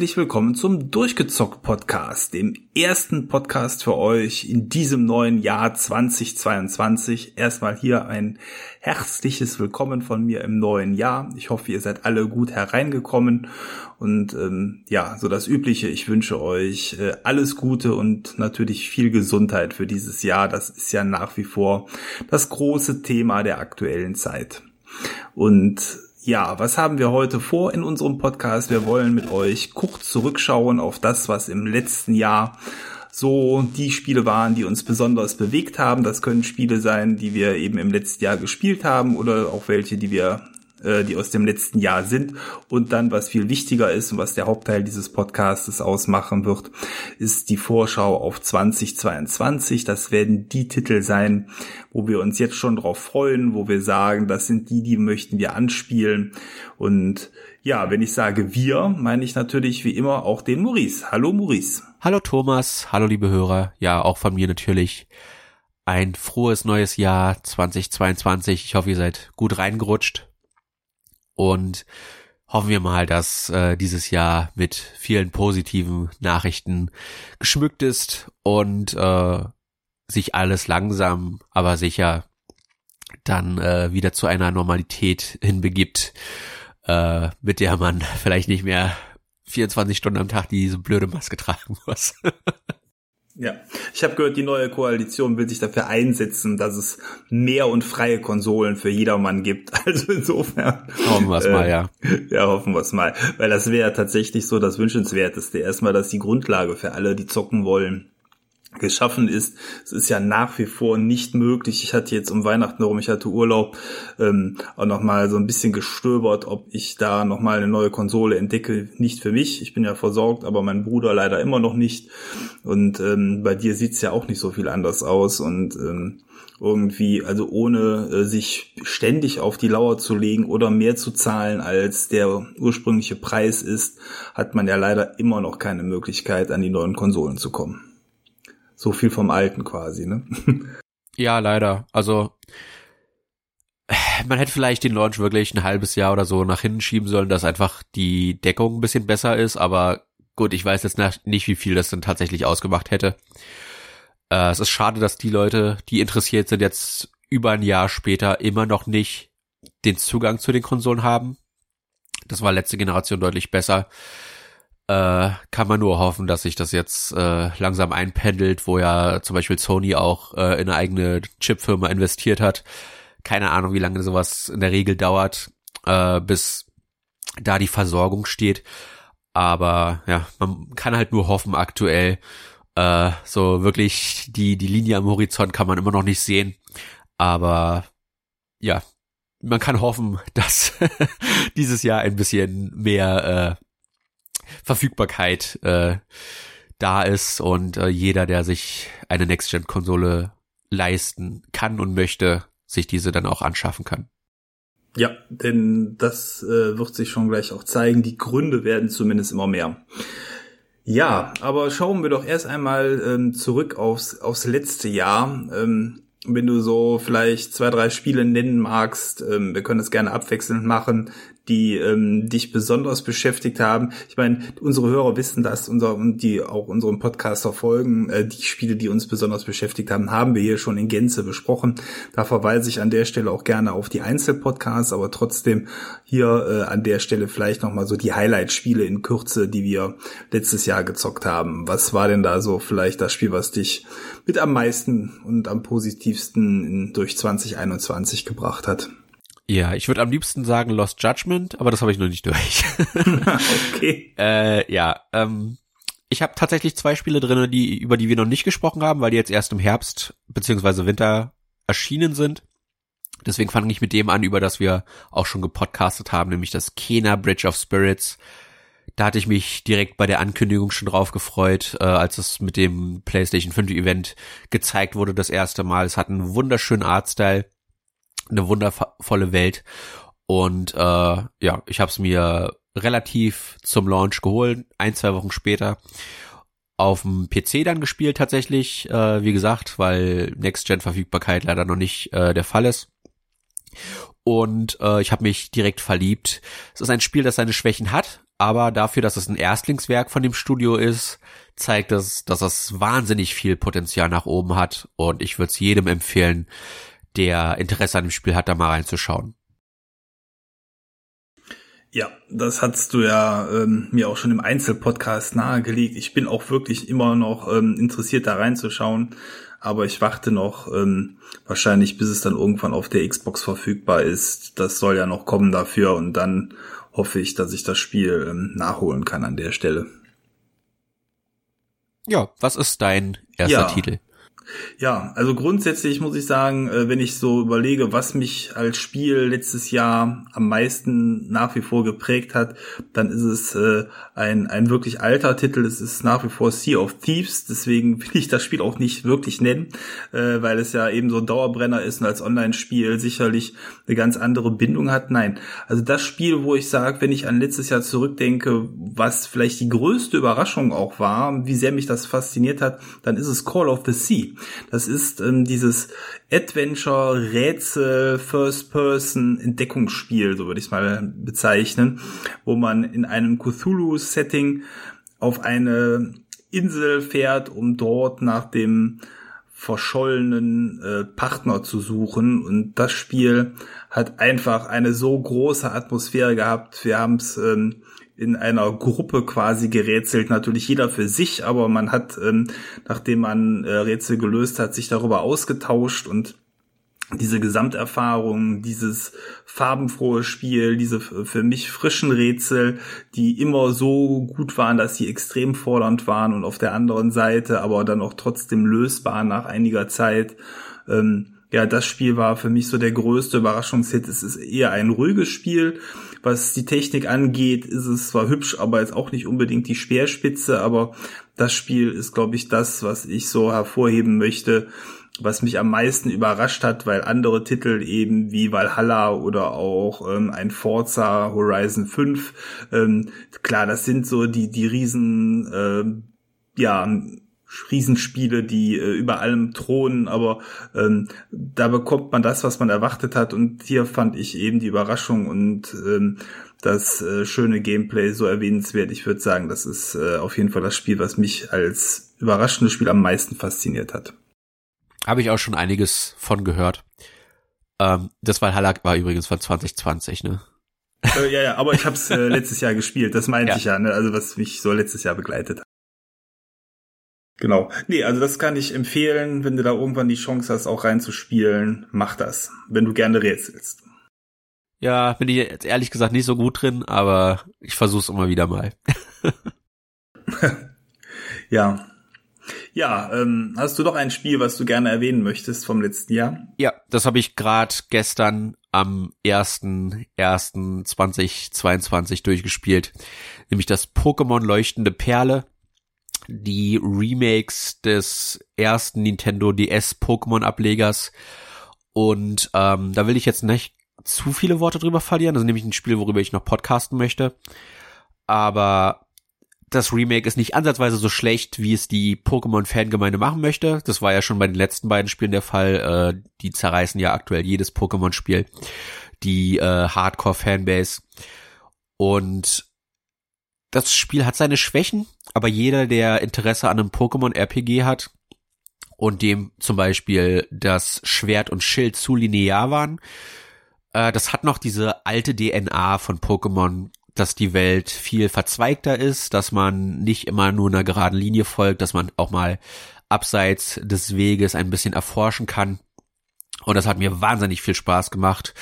herzlich willkommen zum Durchgezockt Podcast, dem ersten Podcast für euch in diesem neuen Jahr 2022. Erstmal hier ein herzliches Willkommen von mir im neuen Jahr. Ich hoffe, ihr seid alle gut hereingekommen und ähm, ja, so das Übliche. Ich wünsche euch äh, alles Gute und natürlich viel Gesundheit für dieses Jahr. Das ist ja nach wie vor das große Thema der aktuellen Zeit. Und ja, was haben wir heute vor in unserem Podcast? Wir wollen mit euch kurz zurückschauen auf das, was im letzten Jahr so die Spiele waren, die uns besonders bewegt haben. Das können Spiele sein, die wir eben im letzten Jahr gespielt haben oder auch welche, die wir äh, die aus dem letzten Jahr sind. Und dann, was viel wichtiger ist und was der Hauptteil dieses Podcastes ausmachen wird, ist die Vorschau auf 2022. Das werden die Titel sein, wo wir uns jetzt schon drauf freuen, wo wir sagen, das sind die, die möchten wir anspielen. Und ja, wenn ich sage wir, meine ich natürlich wie immer auch den Maurice. Hallo Maurice. Hallo Thomas, hallo liebe Hörer. Ja, auch von mir natürlich ein frohes neues Jahr 2022. Ich hoffe, ihr seid gut reingerutscht und hoffen wir mal, dass äh, dieses Jahr mit vielen positiven Nachrichten geschmückt ist und äh, sich alles langsam, aber sicher dann äh, wieder zu einer Normalität hinbegibt, äh, mit der man vielleicht nicht mehr 24 Stunden am Tag diese blöde Maske tragen muss. Ja, ich habe gehört, die neue Koalition will sich dafür einsetzen, dass es mehr und freie Konsolen für jedermann gibt. Also insofern. Hoffen wir es äh, mal, ja. Ja, hoffen wir es mal. Weil das wäre tatsächlich so das Wünschenswerteste. Erstmal, dass die Grundlage für alle, die zocken wollen, geschaffen ist. Es ist ja nach wie vor nicht möglich. Ich hatte jetzt um Weihnachten herum, ich hatte Urlaub, ähm, auch nochmal so ein bisschen gestöbert, ob ich da nochmal eine neue Konsole entdecke. Nicht für mich, ich bin ja versorgt, aber mein Bruder leider immer noch nicht. Und ähm, bei dir sieht's ja auch nicht so viel anders aus. Und ähm, irgendwie, also ohne äh, sich ständig auf die Lauer zu legen oder mehr zu zahlen, als der ursprüngliche Preis ist, hat man ja leider immer noch keine Möglichkeit, an die neuen Konsolen zu kommen so viel vom Alten quasi, ne? Ja, leider. Also man hätte vielleicht den Launch wirklich ein halbes Jahr oder so nach hinten schieben sollen, dass einfach die Deckung ein bisschen besser ist, aber gut, ich weiß jetzt nicht, wie viel das dann tatsächlich ausgemacht hätte. Äh, es ist schade, dass die Leute, die interessiert sind, jetzt über ein Jahr später immer noch nicht den Zugang zu den Konsolen haben. Das war letzte Generation deutlich besser äh, kann man nur hoffen, dass sich das jetzt äh, langsam einpendelt, wo ja zum Beispiel Sony auch äh, in eine eigene Chipfirma investiert hat. Keine Ahnung, wie lange sowas in der Regel dauert, äh, bis da die Versorgung steht. Aber ja, man kann halt nur hoffen aktuell. Äh, so wirklich die, die Linie am Horizont kann man immer noch nicht sehen. Aber ja, man kann hoffen, dass dieses Jahr ein bisschen mehr äh, Verfügbarkeit äh, da ist und äh, jeder, der sich eine Next-Gen-Konsole leisten kann und möchte, sich diese dann auch anschaffen kann. Ja, denn das äh, wird sich schon gleich auch zeigen. Die Gründe werden zumindest immer mehr. Ja, aber schauen wir doch erst einmal ähm, zurück aufs, aufs letzte Jahr. Ähm, wenn du so vielleicht zwei, drei Spiele nennen magst, ähm, wir können das gerne abwechselnd machen, die ähm, dich besonders beschäftigt haben. Ich meine, unsere Hörer wissen das, unser, und die auch unseren Podcast verfolgen, äh, die Spiele, die uns besonders beschäftigt haben, haben wir hier schon in Gänze besprochen. Da verweise ich an der Stelle auch gerne auf die Einzelpodcasts, aber trotzdem hier äh, an der Stelle vielleicht nochmal so die Highlight-Spiele in Kürze, die wir letztes Jahr gezockt haben. Was war denn da so vielleicht das Spiel, was dich mit am meisten und am positivsten in, durch 2021 gebracht hat? Ja, ich würde am liebsten sagen Lost Judgment, aber das habe ich noch nicht durch. okay. Äh, ja, ähm, ich habe tatsächlich zwei Spiele drinne, die über die wir noch nicht gesprochen haben, weil die jetzt erst im Herbst beziehungsweise Winter erschienen sind. Deswegen fange ich mit dem an, über das wir auch schon gepodcastet haben, nämlich das Kena Bridge of Spirits. Da hatte ich mich direkt bei der Ankündigung schon drauf gefreut, äh, als es mit dem PlayStation 5 Event gezeigt wurde das erste Mal. Es hat einen wunderschönen Artstyle eine wundervolle Welt. Und äh, ja, ich habe es mir relativ zum Launch geholt, ein, zwei Wochen später auf dem PC dann gespielt tatsächlich, äh, wie gesagt, weil Next-Gen-Verfügbarkeit leider noch nicht äh, der Fall ist. Und äh, ich habe mich direkt verliebt. Es ist ein Spiel, das seine Schwächen hat, aber dafür, dass es ein Erstlingswerk von dem Studio ist, zeigt es, dass es wahnsinnig viel Potenzial nach oben hat und ich würde es jedem empfehlen, der Interesse an dem Spiel hat, da mal reinzuschauen. Ja, das hast du ja ähm, mir auch schon im Einzelpodcast nahegelegt. Ich bin auch wirklich immer noch ähm, interessiert, da reinzuschauen. Aber ich warte noch ähm, wahrscheinlich, bis es dann irgendwann auf der Xbox verfügbar ist. Das soll ja noch kommen dafür und dann hoffe ich, dass ich das Spiel ähm, nachholen kann an der Stelle. Ja, was ist dein erster ja. Titel? Ja, also grundsätzlich muss ich sagen, äh, wenn ich so überlege, was mich als Spiel letztes Jahr am meisten nach wie vor geprägt hat, dann ist es äh, ein, ein wirklich alter Titel. Es ist nach wie vor Sea of Thieves. Deswegen will ich das Spiel auch nicht wirklich nennen, äh, weil es ja eben so ein Dauerbrenner ist und als Online-Spiel sicherlich eine ganz andere Bindung hat. Nein, also das Spiel, wo ich sage, wenn ich an letztes Jahr zurückdenke, was vielleicht die größte Überraschung auch war, wie sehr mich das fasziniert hat, dann ist es Call of the Sea. Das ist ähm, dieses Adventure, Rätsel, First-Person, Entdeckungsspiel, so würde ich es mal bezeichnen, wo man in einem Cthulhu-Setting auf eine Insel fährt, um dort nach dem verschollenen äh, Partner zu suchen. Und das Spiel hat einfach eine so große Atmosphäre gehabt. Wir haben es ähm, in einer Gruppe quasi gerätselt, natürlich jeder für sich, aber man hat, ähm, nachdem man äh, Rätsel gelöst hat, sich darüber ausgetauscht und diese Gesamterfahrung, dieses farbenfrohe Spiel, diese für mich frischen Rätsel, die immer so gut waren, dass sie extrem fordernd waren und auf der anderen Seite aber dann auch trotzdem lösbar nach einiger Zeit. Ähm, ja, das Spiel war für mich so der größte Überraschungshit. Es ist eher ein ruhiges Spiel. Was die Technik angeht, ist es zwar hübsch, aber jetzt auch nicht unbedingt die Speerspitze. Aber das Spiel ist, glaube ich, das, was ich so hervorheben möchte, was mich am meisten überrascht hat, weil andere Titel eben wie Valhalla oder auch ähm, ein Forza Horizon 5, ähm, klar, das sind so die, die riesen, äh, ja, Riesenspiele, die äh, über allem thronen, aber ähm, da bekommt man das, was man erwartet hat und hier fand ich eben die Überraschung und ähm, das äh, schöne Gameplay so erwähnenswert. Ich würde sagen, das ist äh, auf jeden Fall das Spiel, was mich als überraschendes Spiel am meisten fasziniert hat. Habe ich auch schon einiges von gehört. Ähm, das Valhalla war übrigens von 2020, ne? Äh, ja, ja, aber ich habe es äh, letztes Jahr gespielt, das meinte ja. ich ja, ne? also was mich so letztes Jahr begleitet hat. Genau. Nee, also das kann ich empfehlen, wenn du da irgendwann die Chance hast, auch reinzuspielen, mach das, wenn du gerne rätselst. Ja, bin ich jetzt ehrlich gesagt nicht so gut drin, aber ich versuch's immer wieder mal. ja. Ja, ähm, hast du doch ein Spiel, was du gerne erwähnen möchtest vom letzten Jahr? Ja, das habe ich gerade gestern am 1.1.2022 durchgespielt, nämlich das Pokémon Leuchtende Perle die Remakes des ersten Nintendo DS Pokémon Ablegers. Und ähm, da will ich jetzt nicht zu viele Worte drüber verlieren. Das ist nämlich ein Spiel, worüber ich noch podcasten möchte. Aber das Remake ist nicht ansatzweise so schlecht, wie es die Pokémon-Fangemeinde machen möchte. Das war ja schon bei den letzten beiden Spielen der Fall. Äh, die zerreißen ja aktuell jedes Pokémon-Spiel. Die äh, Hardcore-Fanbase. Und das Spiel hat seine Schwächen, aber jeder, der Interesse an einem Pokémon-RPG hat und dem zum Beispiel das Schwert und Schild zu linear waren, äh, das hat noch diese alte DNA von Pokémon, dass die Welt viel verzweigter ist, dass man nicht immer nur einer geraden Linie folgt, dass man auch mal abseits des Weges ein bisschen erforschen kann. Und das hat mir wahnsinnig viel Spaß gemacht.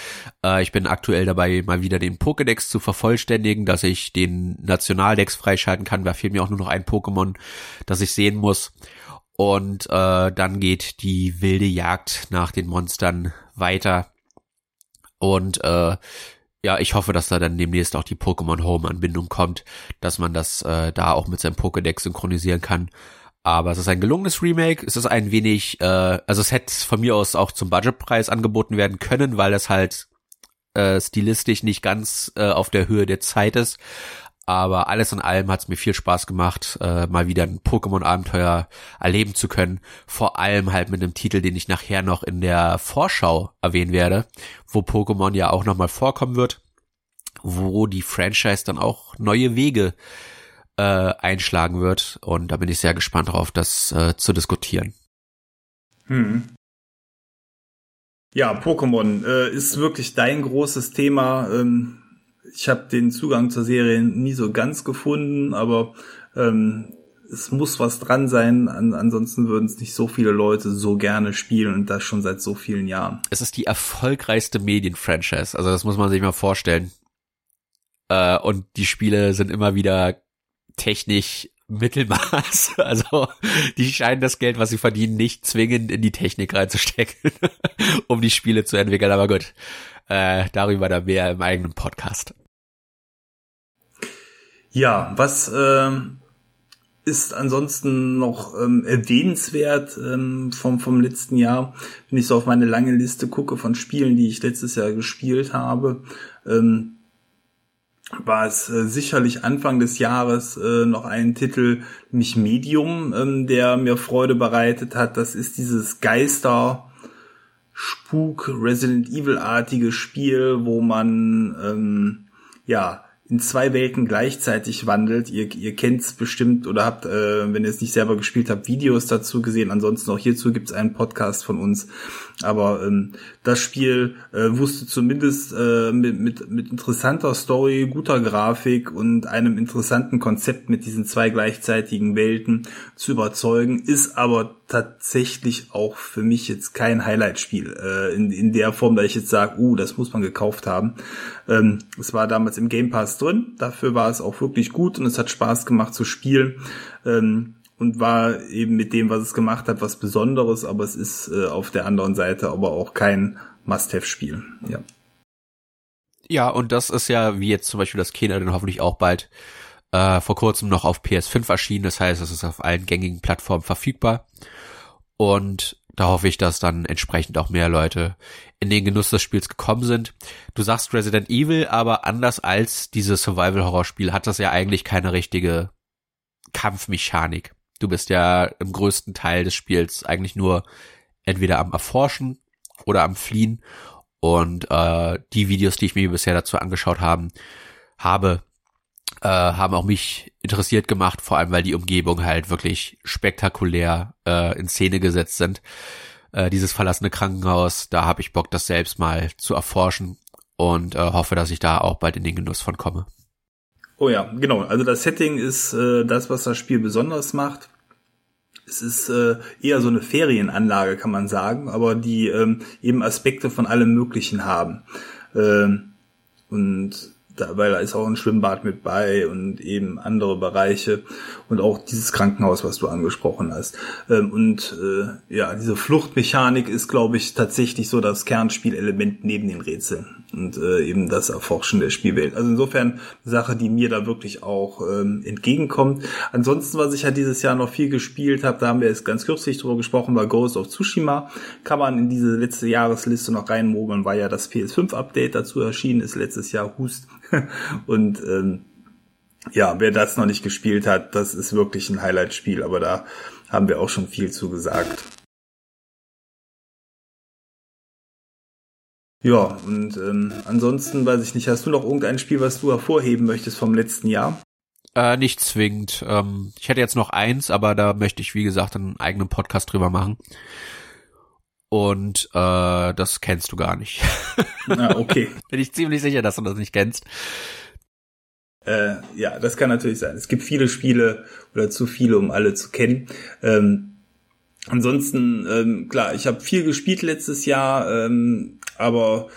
Äh, ich bin aktuell dabei, mal wieder den Pokédex zu vervollständigen, dass ich den Nationaldex freischalten kann. Da fehlt mir auch nur noch ein Pokémon, das ich sehen muss. Und äh, dann geht die wilde Jagd nach den Monstern weiter. Und äh, ja, ich hoffe, dass da dann demnächst auch die Pokémon Home Anbindung kommt, dass man das äh, da auch mit seinem Pokédex synchronisieren kann. Aber es ist ein gelungenes Remake. Es ist ein wenig, äh, also es hätte von mir aus auch zum Budgetpreis angeboten werden können, weil es halt äh, stilistisch nicht ganz äh, auf der Höhe der Zeit ist. Aber alles in allem hat es mir viel Spaß gemacht, äh, mal wieder ein Pokémon-Abenteuer erleben zu können. Vor allem halt mit einem Titel, den ich nachher noch in der Vorschau erwähnen werde, wo Pokémon ja auch nochmal vorkommen wird wo die Franchise dann auch neue Wege äh, einschlagen wird. Und da bin ich sehr gespannt darauf, das äh, zu diskutieren. Hm. Ja, Pokémon äh, ist wirklich dein großes Thema. Ähm, ich habe den Zugang zur Serie nie so ganz gefunden, aber ähm, es muss was dran sein, an, ansonsten würden es nicht so viele Leute so gerne spielen und das schon seit so vielen Jahren. Es ist die erfolgreichste Medienfranchise, also das muss man sich mal vorstellen. Äh, und die Spiele sind immer wieder technisch Mittelmaß. Also die scheinen das Geld, was sie verdienen, nicht zwingend in die Technik reinzustecken, um die Spiele zu entwickeln. Aber gut, äh, darüber dann mehr im eigenen Podcast. Ja, was äh, ist ansonsten noch ähm, erwähnenswert ähm, vom, vom letzten Jahr, wenn ich so auf meine lange Liste gucke von Spielen, die ich letztes Jahr gespielt habe. Ähm, war es äh, sicherlich Anfang des Jahres äh, noch ein Titel, nämlich Medium, ähm, der mir Freude bereitet hat. Das ist dieses Geister Spuk Resident Evil artige Spiel, wo man ähm, ja in zwei Welten gleichzeitig wandelt. Ihr, ihr kennt's bestimmt oder habt, äh, wenn ihr es nicht selber gespielt habt, Videos dazu gesehen. Ansonsten auch hierzu gibt's einen Podcast von uns. Aber ähm, das Spiel äh, wusste zumindest äh, mit, mit, mit interessanter Story, guter Grafik und einem interessanten Konzept mit diesen zwei gleichzeitigen Welten zu überzeugen, ist aber tatsächlich auch für mich jetzt kein Highlight-Spiel äh, in, in der Form, da ich jetzt sage, uh, das muss man gekauft haben. Ähm, es war damals im Game Pass drin, dafür war es auch wirklich gut und es hat Spaß gemacht zu spielen. Ähm, und war eben mit dem, was es gemacht hat, was Besonderes, aber es ist äh, auf der anderen Seite aber auch kein Must-Have-Spiel. Ja. Ja, und das ist ja, wie jetzt zum Beispiel das Kena dann hoffentlich auch bald äh, vor kurzem noch auf PS5 erschienen. Das heißt, es ist auf allen gängigen Plattformen verfügbar. Und da hoffe ich, dass dann entsprechend auch mehr Leute in den Genuss des Spiels gekommen sind. Du sagst Resident Evil, aber anders als dieses Survival-Horror-Spiel hat das ja eigentlich keine richtige Kampfmechanik. Du bist ja im größten Teil des Spiels eigentlich nur entweder am Erforschen oder am Fliehen. Und äh, die Videos, die ich mir bisher dazu angeschaut haben, habe, äh, haben auch mich interessiert gemacht, vor allem weil die Umgebung halt wirklich spektakulär äh, in Szene gesetzt sind. Äh, dieses verlassene Krankenhaus, da habe ich Bock, das selbst mal zu erforschen und äh, hoffe, dass ich da auch bald in den Genuss von komme. Oh ja, genau. Also das Setting ist äh, das, was das Spiel besonders macht. Es ist äh, eher so eine Ferienanlage, kann man sagen, aber die ähm, eben Aspekte von allem Möglichen haben. Ähm, und da, weil da ist auch ein Schwimmbad mit bei und eben andere Bereiche und auch dieses Krankenhaus, was du angesprochen hast. Ähm, und äh, ja, diese Fluchtmechanik ist, glaube ich, tatsächlich so das Kernspielelement neben den Rätseln und äh, eben das Erforschen der Spielwelt. Also insofern eine Sache, die mir da wirklich auch ähm, entgegenkommt. Ansonsten, was ich ja dieses Jahr noch viel gespielt habe, da haben wir jetzt ganz kürzlich drüber gesprochen, war Ghost of Tsushima. Kann man in diese letzte Jahresliste noch reinmogeln, weil ja das PS5-Update dazu erschienen ist letztes Jahr. Hust und ähm, ja, wer das noch nicht gespielt hat, das ist wirklich ein Highlight-Spiel, aber da haben wir auch schon viel zu gesagt. Ja, und ähm, ansonsten weiß ich nicht, hast du noch irgendein Spiel, was du hervorheben möchtest vom letzten Jahr? Äh, nicht zwingend. Ähm, ich hätte jetzt noch eins, aber da möchte ich, wie gesagt, einen eigenen Podcast drüber machen. Und äh, das kennst du gar nicht. Ah, okay. Bin ich ziemlich sicher, dass du das nicht kennst. Äh, ja, das kann natürlich sein. Es gibt viele Spiele oder zu viele, um alle zu kennen. Ähm, ansonsten, ähm, klar, ich habe viel gespielt letztes Jahr, ähm, aber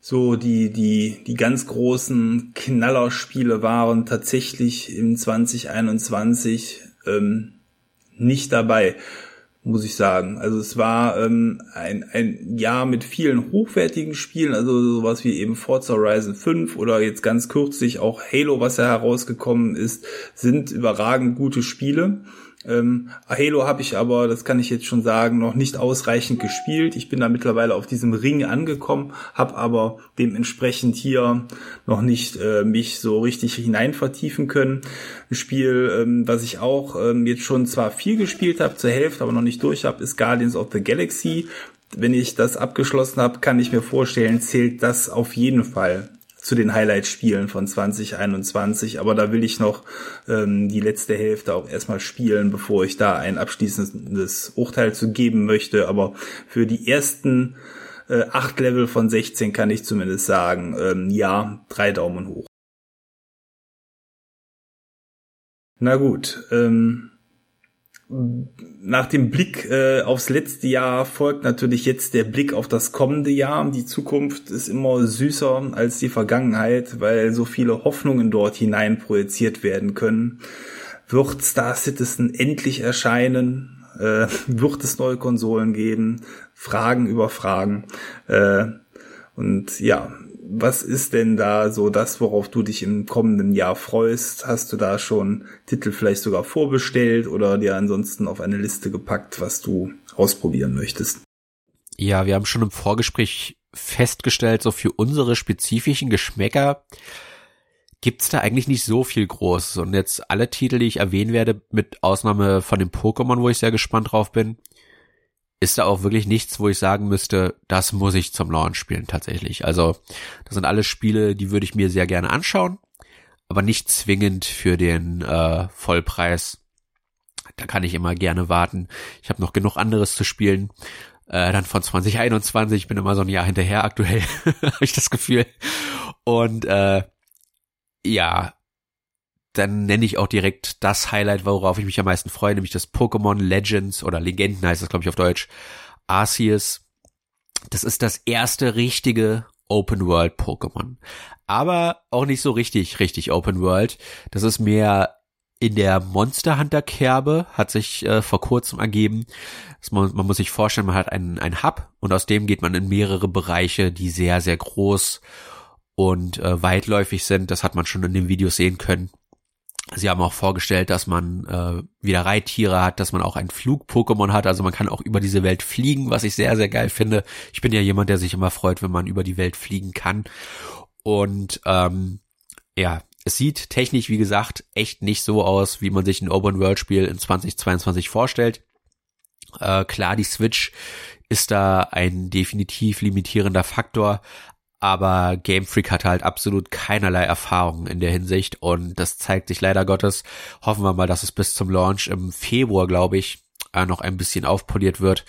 so die, die, die ganz großen Knallerspiele waren tatsächlich im 2021 ähm, nicht dabei muss ich sagen. Also es war ähm, ein, ein Jahr mit vielen hochwertigen Spielen, also sowas wie eben Forza Horizon 5 oder jetzt ganz kürzlich auch Halo, was ja herausgekommen ist, sind überragend gute Spiele. Ähm, Halo habe ich aber, das kann ich jetzt schon sagen, noch nicht ausreichend gespielt. Ich bin da mittlerweile auf diesem Ring angekommen, habe aber dementsprechend hier noch nicht äh, mich so richtig hinein vertiefen können. Ein Spiel, ähm, was ich auch ähm, jetzt schon zwar viel gespielt habe, zur Hälfte, aber noch nicht durch habe, ist Guardians of the Galaxy. Wenn ich das abgeschlossen habe, kann ich mir vorstellen, zählt das auf jeden Fall zu den Highlight-Spielen von 2021. Aber da will ich noch ähm, die letzte Hälfte auch erstmal spielen, bevor ich da ein abschließendes Urteil zu geben möchte. Aber für die ersten äh, acht Level von 16 kann ich zumindest sagen, ähm, ja, drei Daumen hoch. Na gut, ähm, nach dem Blick äh, aufs letzte Jahr folgt natürlich jetzt der Blick auf das kommende Jahr. Die Zukunft ist immer süßer als die Vergangenheit, weil so viele Hoffnungen dort hinein projiziert werden können. Wird Star Citizen endlich erscheinen? Äh, wird es neue Konsolen geben? Fragen über Fragen. Äh, und ja, was ist denn da so das, worauf du dich im kommenden Jahr freust? Hast du da schon Titel vielleicht sogar vorbestellt oder dir ansonsten auf eine Liste gepackt, was du ausprobieren möchtest? Ja, wir haben schon im Vorgespräch festgestellt, so für unsere spezifischen Geschmäcker gibt's da eigentlich nicht so viel Großes. Und jetzt alle Titel, die ich erwähnen werde, mit Ausnahme von dem Pokémon, wo ich sehr gespannt drauf bin, ist da auch wirklich nichts, wo ich sagen müsste, das muss ich zum Launch spielen tatsächlich. Also das sind alles Spiele, die würde ich mir sehr gerne anschauen, aber nicht zwingend für den äh, Vollpreis. Da kann ich immer gerne warten. Ich habe noch genug anderes zu spielen. Äh, dann von 2021, ich bin immer so ein Jahr hinterher aktuell, habe ich das Gefühl. Und äh, ja, dann nenne ich auch direkt das Highlight, worauf ich mich am meisten freue, nämlich das Pokémon Legends oder Legenden heißt das, glaube ich, auf Deutsch. Arceus. Das ist das erste richtige Open World Pokémon. Aber auch nicht so richtig, richtig Open World. Das ist mehr in der Monster Hunter Kerbe, hat sich äh, vor kurzem ergeben. Man, man, muss sich vorstellen, man hat einen, einen Hub und aus dem geht man in mehrere Bereiche, die sehr, sehr groß und äh, weitläufig sind. Das hat man schon in dem Video sehen können. Sie haben auch vorgestellt, dass man äh, wieder Reittiere hat, dass man auch ein Flug-Pokémon hat, also man kann auch über diese Welt fliegen, was ich sehr, sehr geil finde. Ich bin ja jemand, der sich immer freut, wenn man über die Welt fliegen kann. Und ähm, ja, es sieht technisch, wie gesagt, echt nicht so aus, wie man sich ein Open-World-Spiel in 2022 vorstellt. Äh, klar, die Switch ist da ein definitiv limitierender Faktor, aber Game Freak hatte halt absolut keinerlei Erfahrung in der Hinsicht und das zeigt sich leider Gottes. Hoffen wir mal, dass es bis zum Launch im Februar, glaube ich, äh, noch ein bisschen aufpoliert wird,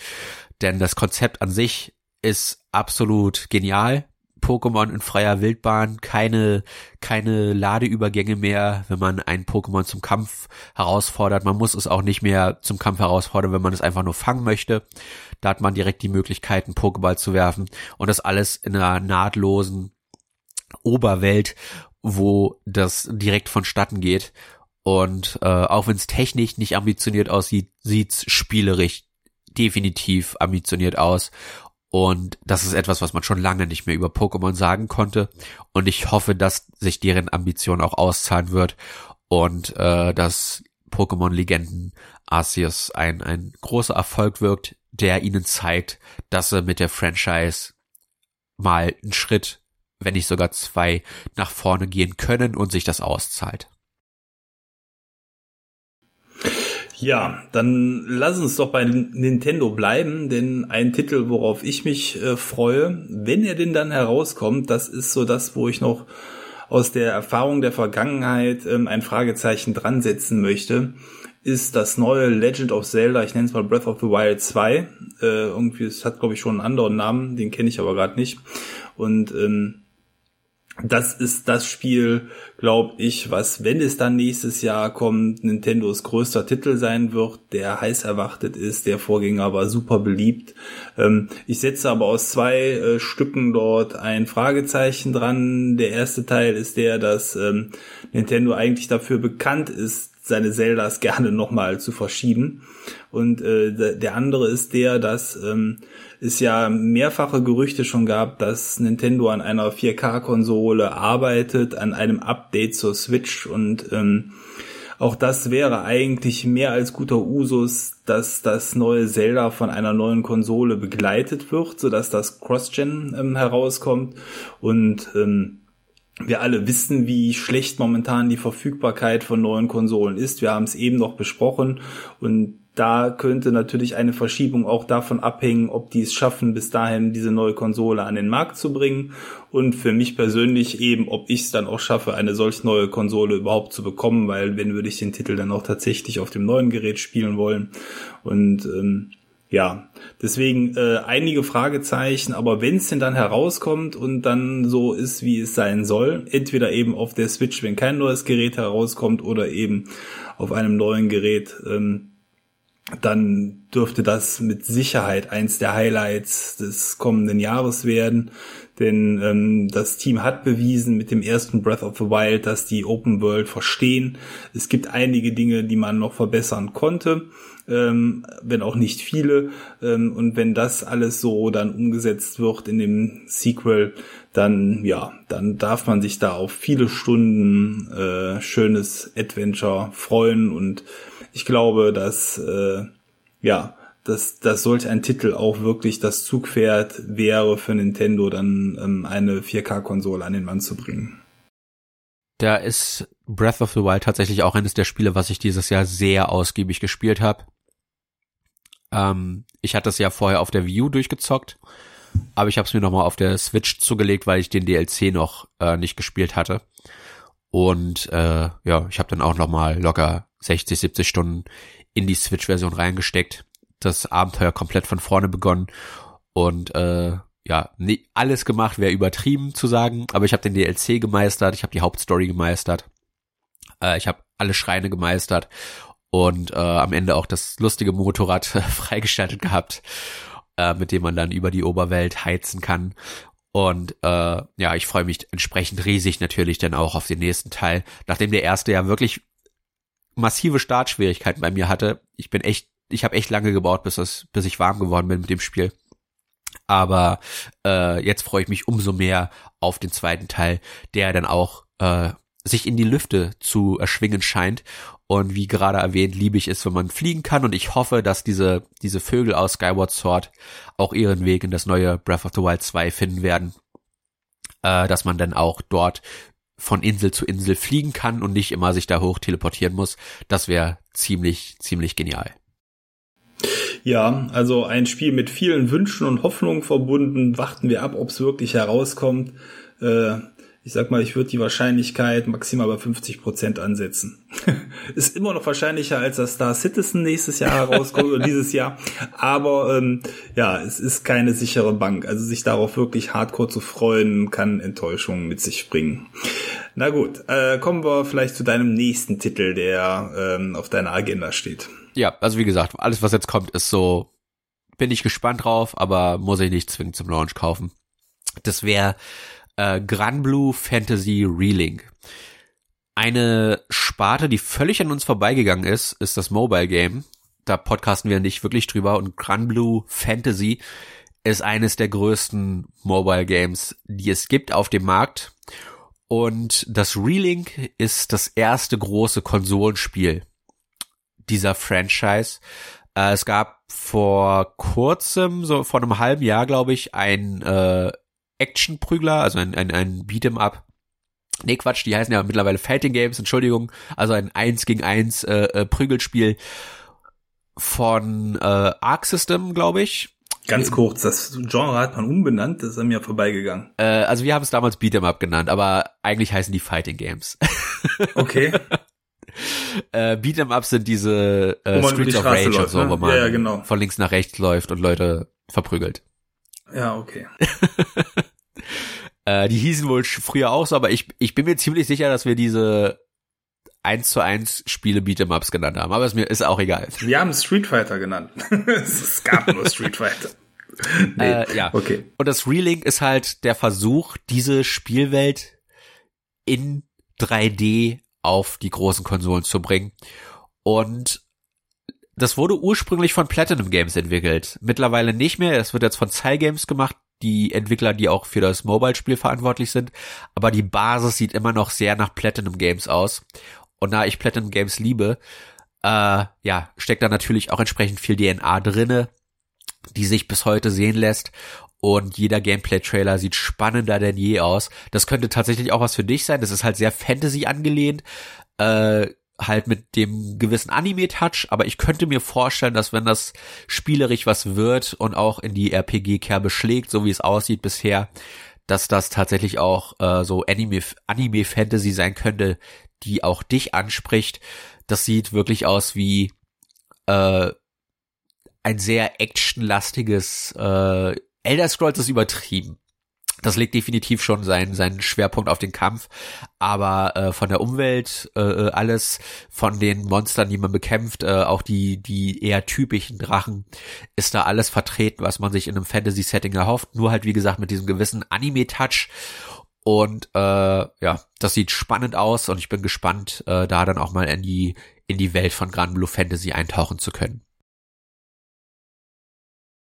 denn das Konzept an sich ist absolut genial. Pokémon in freier Wildbahn, keine, keine Ladeübergänge mehr, wenn man ein Pokémon zum Kampf herausfordert. Man muss es auch nicht mehr zum Kampf herausfordern, wenn man es einfach nur fangen möchte. Da hat man direkt die Möglichkeit, einen Pokéball zu werfen und das alles in einer nahtlosen Oberwelt, wo das direkt vonstatten geht. Und äh, auch wenn es technisch nicht ambitioniert aussieht, sieht's spielerisch definitiv ambitioniert aus. Und das ist etwas, was man schon lange nicht mehr über Pokémon sagen konnte. Und ich hoffe, dass sich deren Ambition auch auszahlen wird und äh, dass Pokémon Legenden Arceus ein, ein großer Erfolg wirkt, der ihnen zeigt, dass sie mit der Franchise mal einen Schritt, wenn nicht sogar zwei, nach vorne gehen können und sich das auszahlt. Ja, dann lass uns doch bei Nintendo bleiben, denn ein Titel, worauf ich mich äh, freue, wenn er denn dann herauskommt, das ist so das, wo ich noch aus der Erfahrung der Vergangenheit ähm, ein Fragezeichen dran setzen möchte, ist das neue Legend of Zelda, ich nenne es mal Breath of the Wild 2. Äh, irgendwie, es hat glaube ich schon einen anderen Namen, den kenne ich aber gerade nicht. Und ähm, das ist das Spiel, glaube ich, was, wenn es dann nächstes Jahr kommt, Nintendos größter Titel sein wird, der heiß erwartet ist. Der Vorgänger war super beliebt. Ähm, ich setze aber aus zwei äh, Stücken dort ein Fragezeichen dran. Der erste Teil ist der, dass ähm, Nintendo eigentlich dafür bekannt ist, seine Zeldas gerne nochmal zu verschieben. Und äh, der andere ist der, dass ähm, es ja mehrfache Gerüchte schon gab, dass Nintendo an einer 4K-Konsole arbeitet, an einem Update zur Switch und ähm, auch das wäre eigentlich mehr als guter Usus, dass das neue Zelda von einer neuen Konsole begleitet wird, sodass das Cross-Gen ähm, herauskommt und ähm, wir alle wissen, wie schlecht momentan die Verfügbarkeit von neuen Konsolen ist. Wir haben es eben noch besprochen und da könnte natürlich eine Verschiebung auch davon abhängen, ob die es schaffen, bis dahin diese neue Konsole an den Markt zu bringen. Und für mich persönlich eben, ob ich es dann auch schaffe, eine solch neue Konsole überhaupt zu bekommen, weil wenn würde ich den Titel dann auch tatsächlich auf dem neuen Gerät spielen wollen. Und ähm, ja, deswegen äh, einige Fragezeichen, aber wenn es denn dann herauskommt und dann so ist, wie es sein soll, entweder eben auf der Switch, wenn kein neues Gerät herauskommt, oder eben auf einem neuen Gerät, ähm, dann dürfte das mit Sicherheit eins der Highlights des kommenden Jahres werden. Denn ähm, das Team hat bewiesen mit dem ersten Breath of the Wild, dass die Open World verstehen. Es gibt einige Dinge, die man noch verbessern konnte, ähm, wenn auch nicht viele. Ähm, und wenn das alles so dann umgesetzt wird in dem Sequel, dann ja, dann darf man sich da auf viele Stunden äh, schönes Adventure freuen und ich glaube, dass äh, ja, dass, dass solch ein Titel auch wirklich das Zugpferd wäre für Nintendo, dann ähm, eine 4K-Konsole an den Mann zu bringen. Da ist Breath of the Wild tatsächlich auch eines der Spiele, was ich dieses Jahr sehr ausgiebig gespielt habe. Ähm, ich hatte es ja vorher auf der View durchgezockt, aber ich habe es mir nochmal auf der Switch zugelegt, weil ich den DLC noch äh, nicht gespielt hatte. Und äh, ja, ich habe dann auch nochmal locker 60, 70 Stunden in die Switch-Version reingesteckt. Das Abenteuer komplett von vorne begonnen und äh, ja, nee, alles gemacht wäre übertrieben zu sagen, aber ich habe den DLC gemeistert, ich habe die Hauptstory gemeistert, äh, ich habe alle Schreine gemeistert und äh, am Ende auch das lustige Motorrad freigeschaltet gehabt, äh, mit dem man dann über die Oberwelt heizen kann. Und äh, ja, ich freue mich entsprechend riesig natürlich dann auch auf den nächsten Teil, nachdem der erste ja wirklich massive Startschwierigkeiten bei mir hatte. Ich bin echt, ich habe echt lange gebaut, bis es, bis ich warm geworden bin mit dem Spiel. Aber äh, jetzt freue ich mich umso mehr auf den zweiten Teil, der dann auch äh, sich in die Lüfte zu erschwingen scheint. Und wie gerade erwähnt, liebe ich es, wenn man fliegen kann. Und ich hoffe, dass diese, diese Vögel aus Skyward Sword auch ihren Weg in das neue Breath of the Wild 2 finden werden. Äh, dass man dann auch dort von Insel zu Insel fliegen kann und nicht immer sich da hoch teleportieren muss. Das wäre ziemlich, ziemlich genial. Ja, also ein Spiel mit vielen Wünschen und Hoffnungen verbunden. Warten wir ab, ob es wirklich herauskommt. Äh, ich sag mal, ich würde die Wahrscheinlichkeit maximal bei 50 Prozent ansetzen. ist immer noch wahrscheinlicher als das Star Citizen nächstes Jahr herauskommt oder dieses Jahr. Aber ähm, ja, es ist keine sichere Bank. Also sich darauf wirklich hardcore zu freuen, kann Enttäuschungen mit sich bringen. Na gut, äh, kommen wir vielleicht zu deinem nächsten Titel, der ähm, auf deiner Agenda steht. Ja, also wie gesagt, alles was jetzt kommt, ist so, bin ich gespannt drauf, aber muss ich nicht zwingend zum Launch kaufen. Das wäre äh, Granblue Fantasy Relink. Eine Sparte, die völlig an uns vorbeigegangen ist, ist das Mobile Game. Da podcasten wir nicht wirklich drüber und Granblue Fantasy ist eines der größten Mobile Games, die es gibt auf dem Markt. Und das Relink ist das erste große Konsolenspiel dieser Franchise. Äh, es gab vor kurzem, so vor einem halben Jahr, glaube ich, ein äh, Action-Prügler, also ein, ein, ein Beat'em Up. Nee, Quatsch, die heißen ja mittlerweile Fighting Games, Entschuldigung. Also ein 1 gegen 1 äh, äh, Prügelspiel von äh, Arc System, glaube ich. Ganz kurz, das Genre hat man umbenannt, das ist an mir vorbeigegangen. Äh, also wir haben es damals Beat'em Up genannt, aber eigentlich heißen die Fighting Games. Okay. äh, Beat'em Up sind diese äh, Streets of Rage läuft, und so, ne? wo man ja, ja, genau. von links nach rechts läuft und Leute verprügelt. Ja, okay. äh, die hießen wohl früher auch so, aber ich, ich bin mir ziemlich sicher, dass wir diese 1 zu 1 Spiele Beat'em-Ups genannt haben, aber ist mir ist auch egal. Wir haben Street Fighter genannt. es gab nur Street Fighter. nee, äh, ja. Okay. Und das Relink ist halt der Versuch, diese Spielwelt in 3D auf die großen Konsolen zu bringen. Und das wurde ursprünglich von Platinum Games entwickelt. Mittlerweile nicht mehr. Es wird jetzt von Cygames gemacht, die Entwickler, die auch für das Mobile-Spiel verantwortlich sind. Aber die Basis sieht immer noch sehr nach Platinum Games aus. Und da ich Platinum Games liebe, äh, ja, steckt da natürlich auch entsprechend viel DNA drinne, die sich bis heute sehen lässt. Und jeder Gameplay-Trailer sieht spannender denn je aus. Das könnte tatsächlich auch was für dich sein. Das ist halt sehr Fantasy angelehnt. Äh, halt mit dem gewissen Anime-Touch, aber ich könnte mir vorstellen, dass wenn das spielerisch was wird und auch in die RPG-Kerbe schlägt, so wie es aussieht bisher, dass das tatsächlich auch äh, so Anime-Fantasy Anime sein könnte, die auch dich anspricht. Das sieht wirklich aus wie äh, ein sehr actionlastiges äh, Elder Scrolls ist übertrieben. Das legt definitiv schon seinen, seinen Schwerpunkt auf den Kampf, aber äh, von der Umwelt äh, äh, alles, von den Monstern, die man bekämpft, äh, auch die die eher typischen Drachen, ist da alles vertreten, was man sich in einem Fantasy-Setting erhofft. Nur halt wie gesagt mit diesem gewissen Anime-Touch und äh, ja, das sieht spannend aus und ich bin gespannt, äh, da dann auch mal in die in die Welt von Grand Blue Fantasy eintauchen zu können.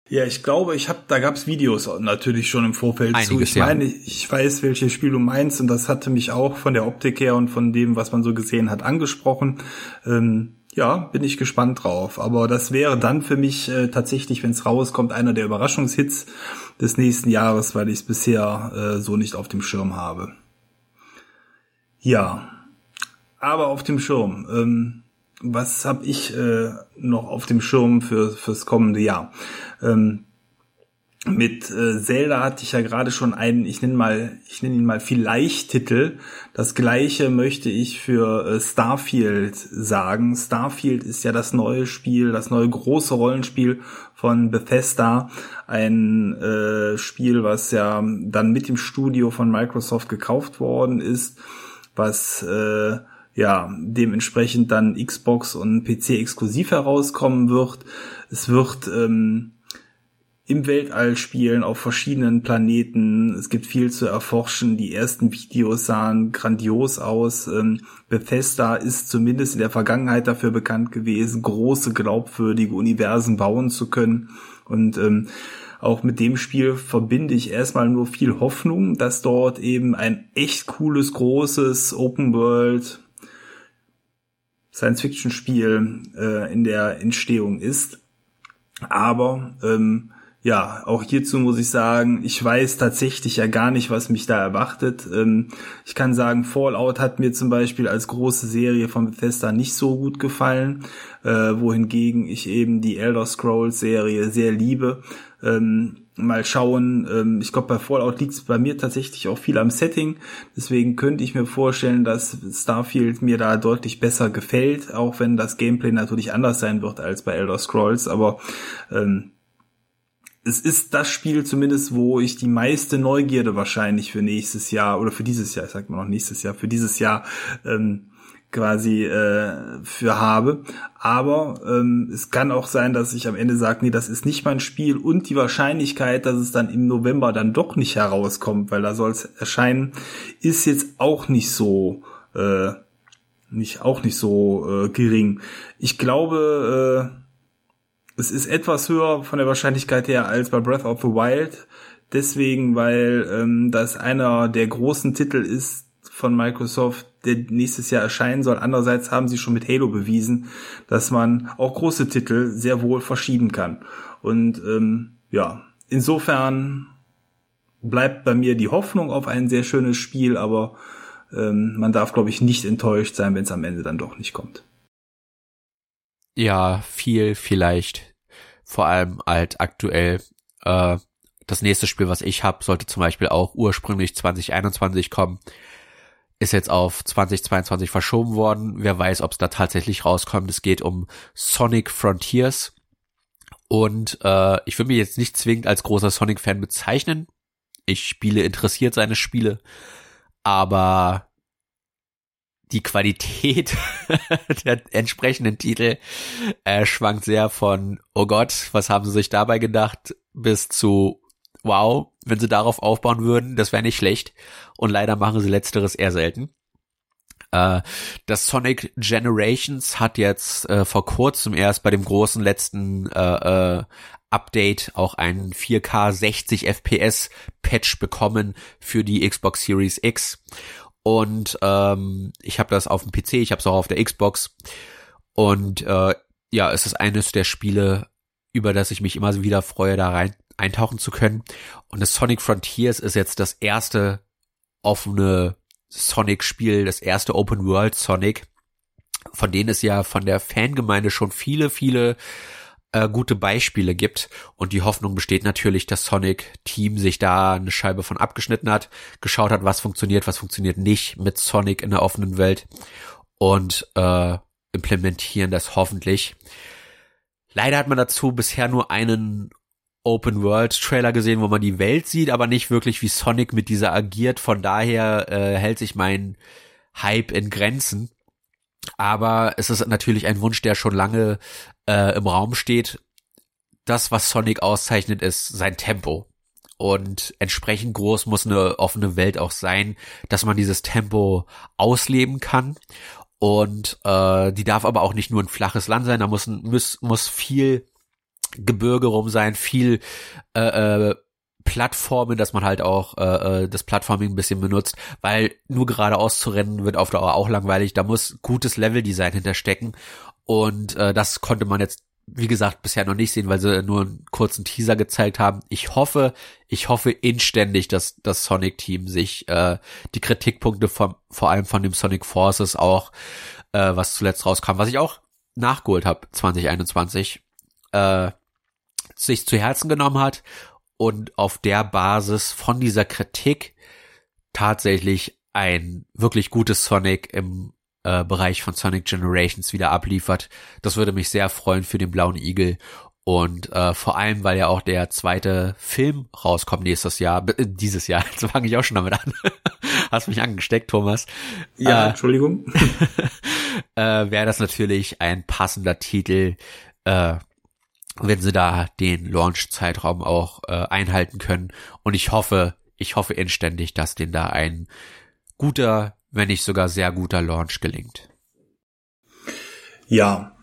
Ja, ich glaube, ich habe, da gab's Videos natürlich schon im Vorfeld Einiges, zu. Ich ja. meine, ich weiß, welches Spiel du meinst und das hatte mich auch von der Optik her und von dem, was man so gesehen hat, angesprochen. Ähm, ja, bin ich gespannt drauf. Aber das wäre dann für mich äh, tatsächlich, wenn es rauskommt, einer der Überraschungshits des nächsten Jahres, weil ich es bisher äh, so nicht auf dem Schirm habe. Ja, aber auf dem Schirm. Ähm, was habe ich äh, noch auf dem Schirm für fürs kommende Jahr? Ähm, mit äh, Zelda hatte ich ja gerade schon einen, ich nenne mal, ich nenne ihn mal vielleicht Titel. Das gleiche möchte ich für äh, Starfield sagen. Starfield ist ja das neue Spiel, das neue große Rollenspiel von Bethesda. Ein äh, Spiel, was ja dann mit dem Studio von Microsoft gekauft worden ist, was äh, ja, dementsprechend dann Xbox und PC exklusiv herauskommen wird. Es wird ähm, im Weltall spielen, auf verschiedenen Planeten. Es gibt viel zu erforschen. Die ersten Videos sahen grandios aus. Ähm, Bethesda ist zumindest in der Vergangenheit dafür bekannt gewesen, große, glaubwürdige Universen bauen zu können. Und ähm, auch mit dem Spiel verbinde ich erstmal nur viel Hoffnung, dass dort eben ein echt cooles, großes Open World Science-Fiction-Spiel äh, in der Entstehung ist. Aber ähm, ja, auch hierzu muss ich sagen, ich weiß tatsächlich ja gar nicht, was mich da erwartet. Ähm, ich kann sagen, Fallout hat mir zum Beispiel als große Serie von Bethesda nicht so gut gefallen, äh, wohingegen ich eben die Elder Scrolls Serie sehr liebe. Ähm, mal schauen. Ähm, ich glaube, bei Fallout liegt es bei mir tatsächlich auch viel am Setting. Deswegen könnte ich mir vorstellen, dass Starfield mir da deutlich besser gefällt, auch wenn das Gameplay natürlich anders sein wird als bei Elder Scrolls. Aber ähm, es ist das Spiel zumindest, wo ich die meiste Neugierde wahrscheinlich für nächstes Jahr oder für dieses Jahr, ich sag mal noch nächstes Jahr, für dieses Jahr ähm, quasi äh, für habe. Aber ähm, es kann auch sein, dass ich am Ende sage, nee, das ist nicht mein Spiel und die Wahrscheinlichkeit, dass es dann im November dann doch nicht herauskommt, weil da soll es erscheinen, ist jetzt auch nicht so äh, nicht auch nicht so äh, gering. Ich glaube, äh, es ist etwas höher von der Wahrscheinlichkeit her als bei Breath of the Wild. Deswegen, weil ähm, das einer der großen Titel ist von Microsoft, der nächstes Jahr erscheinen soll. Andererseits haben sie schon mit Halo bewiesen, dass man auch große Titel sehr wohl verschieben kann. Und ähm, ja, insofern bleibt bei mir die Hoffnung auf ein sehr schönes Spiel, aber ähm, man darf, glaube ich, nicht enttäuscht sein, wenn es am Ende dann doch nicht kommt. Ja, viel vielleicht. Vor allem halt aktuell. Äh, das nächste Spiel, was ich habe, sollte zum Beispiel auch ursprünglich 2021 kommen ist jetzt auf 2022 verschoben worden. Wer weiß, ob es da tatsächlich rauskommt. Es geht um Sonic Frontiers. Und äh, ich würde mich jetzt nicht zwingend als großer Sonic-Fan bezeichnen. Ich spiele interessiert seine Spiele, aber die Qualität der entsprechenden Titel äh, schwankt sehr von, oh Gott, was haben sie sich dabei gedacht, bis zu, wow, wenn sie darauf aufbauen würden, das wäre nicht schlecht. Und leider machen sie letzteres eher selten. Äh, das Sonic Generations hat jetzt äh, vor kurzem erst bei dem großen letzten äh, äh, Update auch einen 4K 60 FPS Patch bekommen für die Xbox Series X. Und ähm, ich habe das auf dem PC, ich habe es auch auf der Xbox. Und äh, ja, es ist eines der Spiele, über das ich mich immer wieder freue, da rein eintauchen zu können. Und das Sonic Frontiers ist jetzt das erste offene Sonic-Spiel, das erste Open World Sonic. von denen es ja von der Fangemeinde schon viele, viele äh, gute Beispiele gibt. Und die Hoffnung besteht natürlich, dass Sonic Team sich da eine Scheibe von abgeschnitten hat, geschaut hat, was funktioniert, was funktioniert nicht mit Sonic in der offenen Welt und äh, implementieren das hoffentlich. Leider hat man dazu bisher nur einen Open World Trailer gesehen, wo man die Welt sieht, aber nicht wirklich wie Sonic mit dieser agiert. Von daher äh, hält sich mein Hype in Grenzen. Aber es ist natürlich ein Wunsch, der schon lange äh, im Raum steht. Das, was Sonic auszeichnet, ist sein Tempo. Und entsprechend groß muss eine offene Welt auch sein, dass man dieses Tempo ausleben kann. Und äh, die darf aber auch nicht nur ein flaches Land sein, da muss, muss, muss viel Gebirge rum sein, viel äh, äh, Plattformen, dass man halt auch äh, äh, das Plattforming ein bisschen benutzt, weil nur geradeaus zu rennen wird auf Dauer auch langweilig. Da muss gutes Leveldesign hinterstecken und äh, das konnte man jetzt wie gesagt bisher noch nicht sehen, weil sie nur einen kurzen Teaser gezeigt haben. Ich hoffe, ich hoffe inständig, dass das Sonic Team sich äh, die Kritikpunkte vom vor allem von dem Sonic Forces auch äh, was zuletzt rauskam, was ich auch nachgeholt habe 2021 äh, sich zu Herzen genommen hat und auf der Basis von dieser Kritik tatsächlich ein wirklich gutes Sonic im äh, Bereich von Sonic Generations wieder abliefert. Das würde mich sehr freuen für den blauen Igel und äh, vor allem, weil ja auch der zweite Film rauskommt nächstes Jahr, äh, dieses Jahr, jetzt fange ich auch schon damit an. Hast mich angesteckt, Thomas. Ja, äh, Entschuldigung. äh, Wäre das natürlich ein passender Titel, äh, wenn sie da den Launch-Zeitraum auch äh, einhalten können. Und ich hoffe, ich hoffe inständig, dass denen da ein guter, wenn nicht sogar sehr guter Launch gelingt. Ja,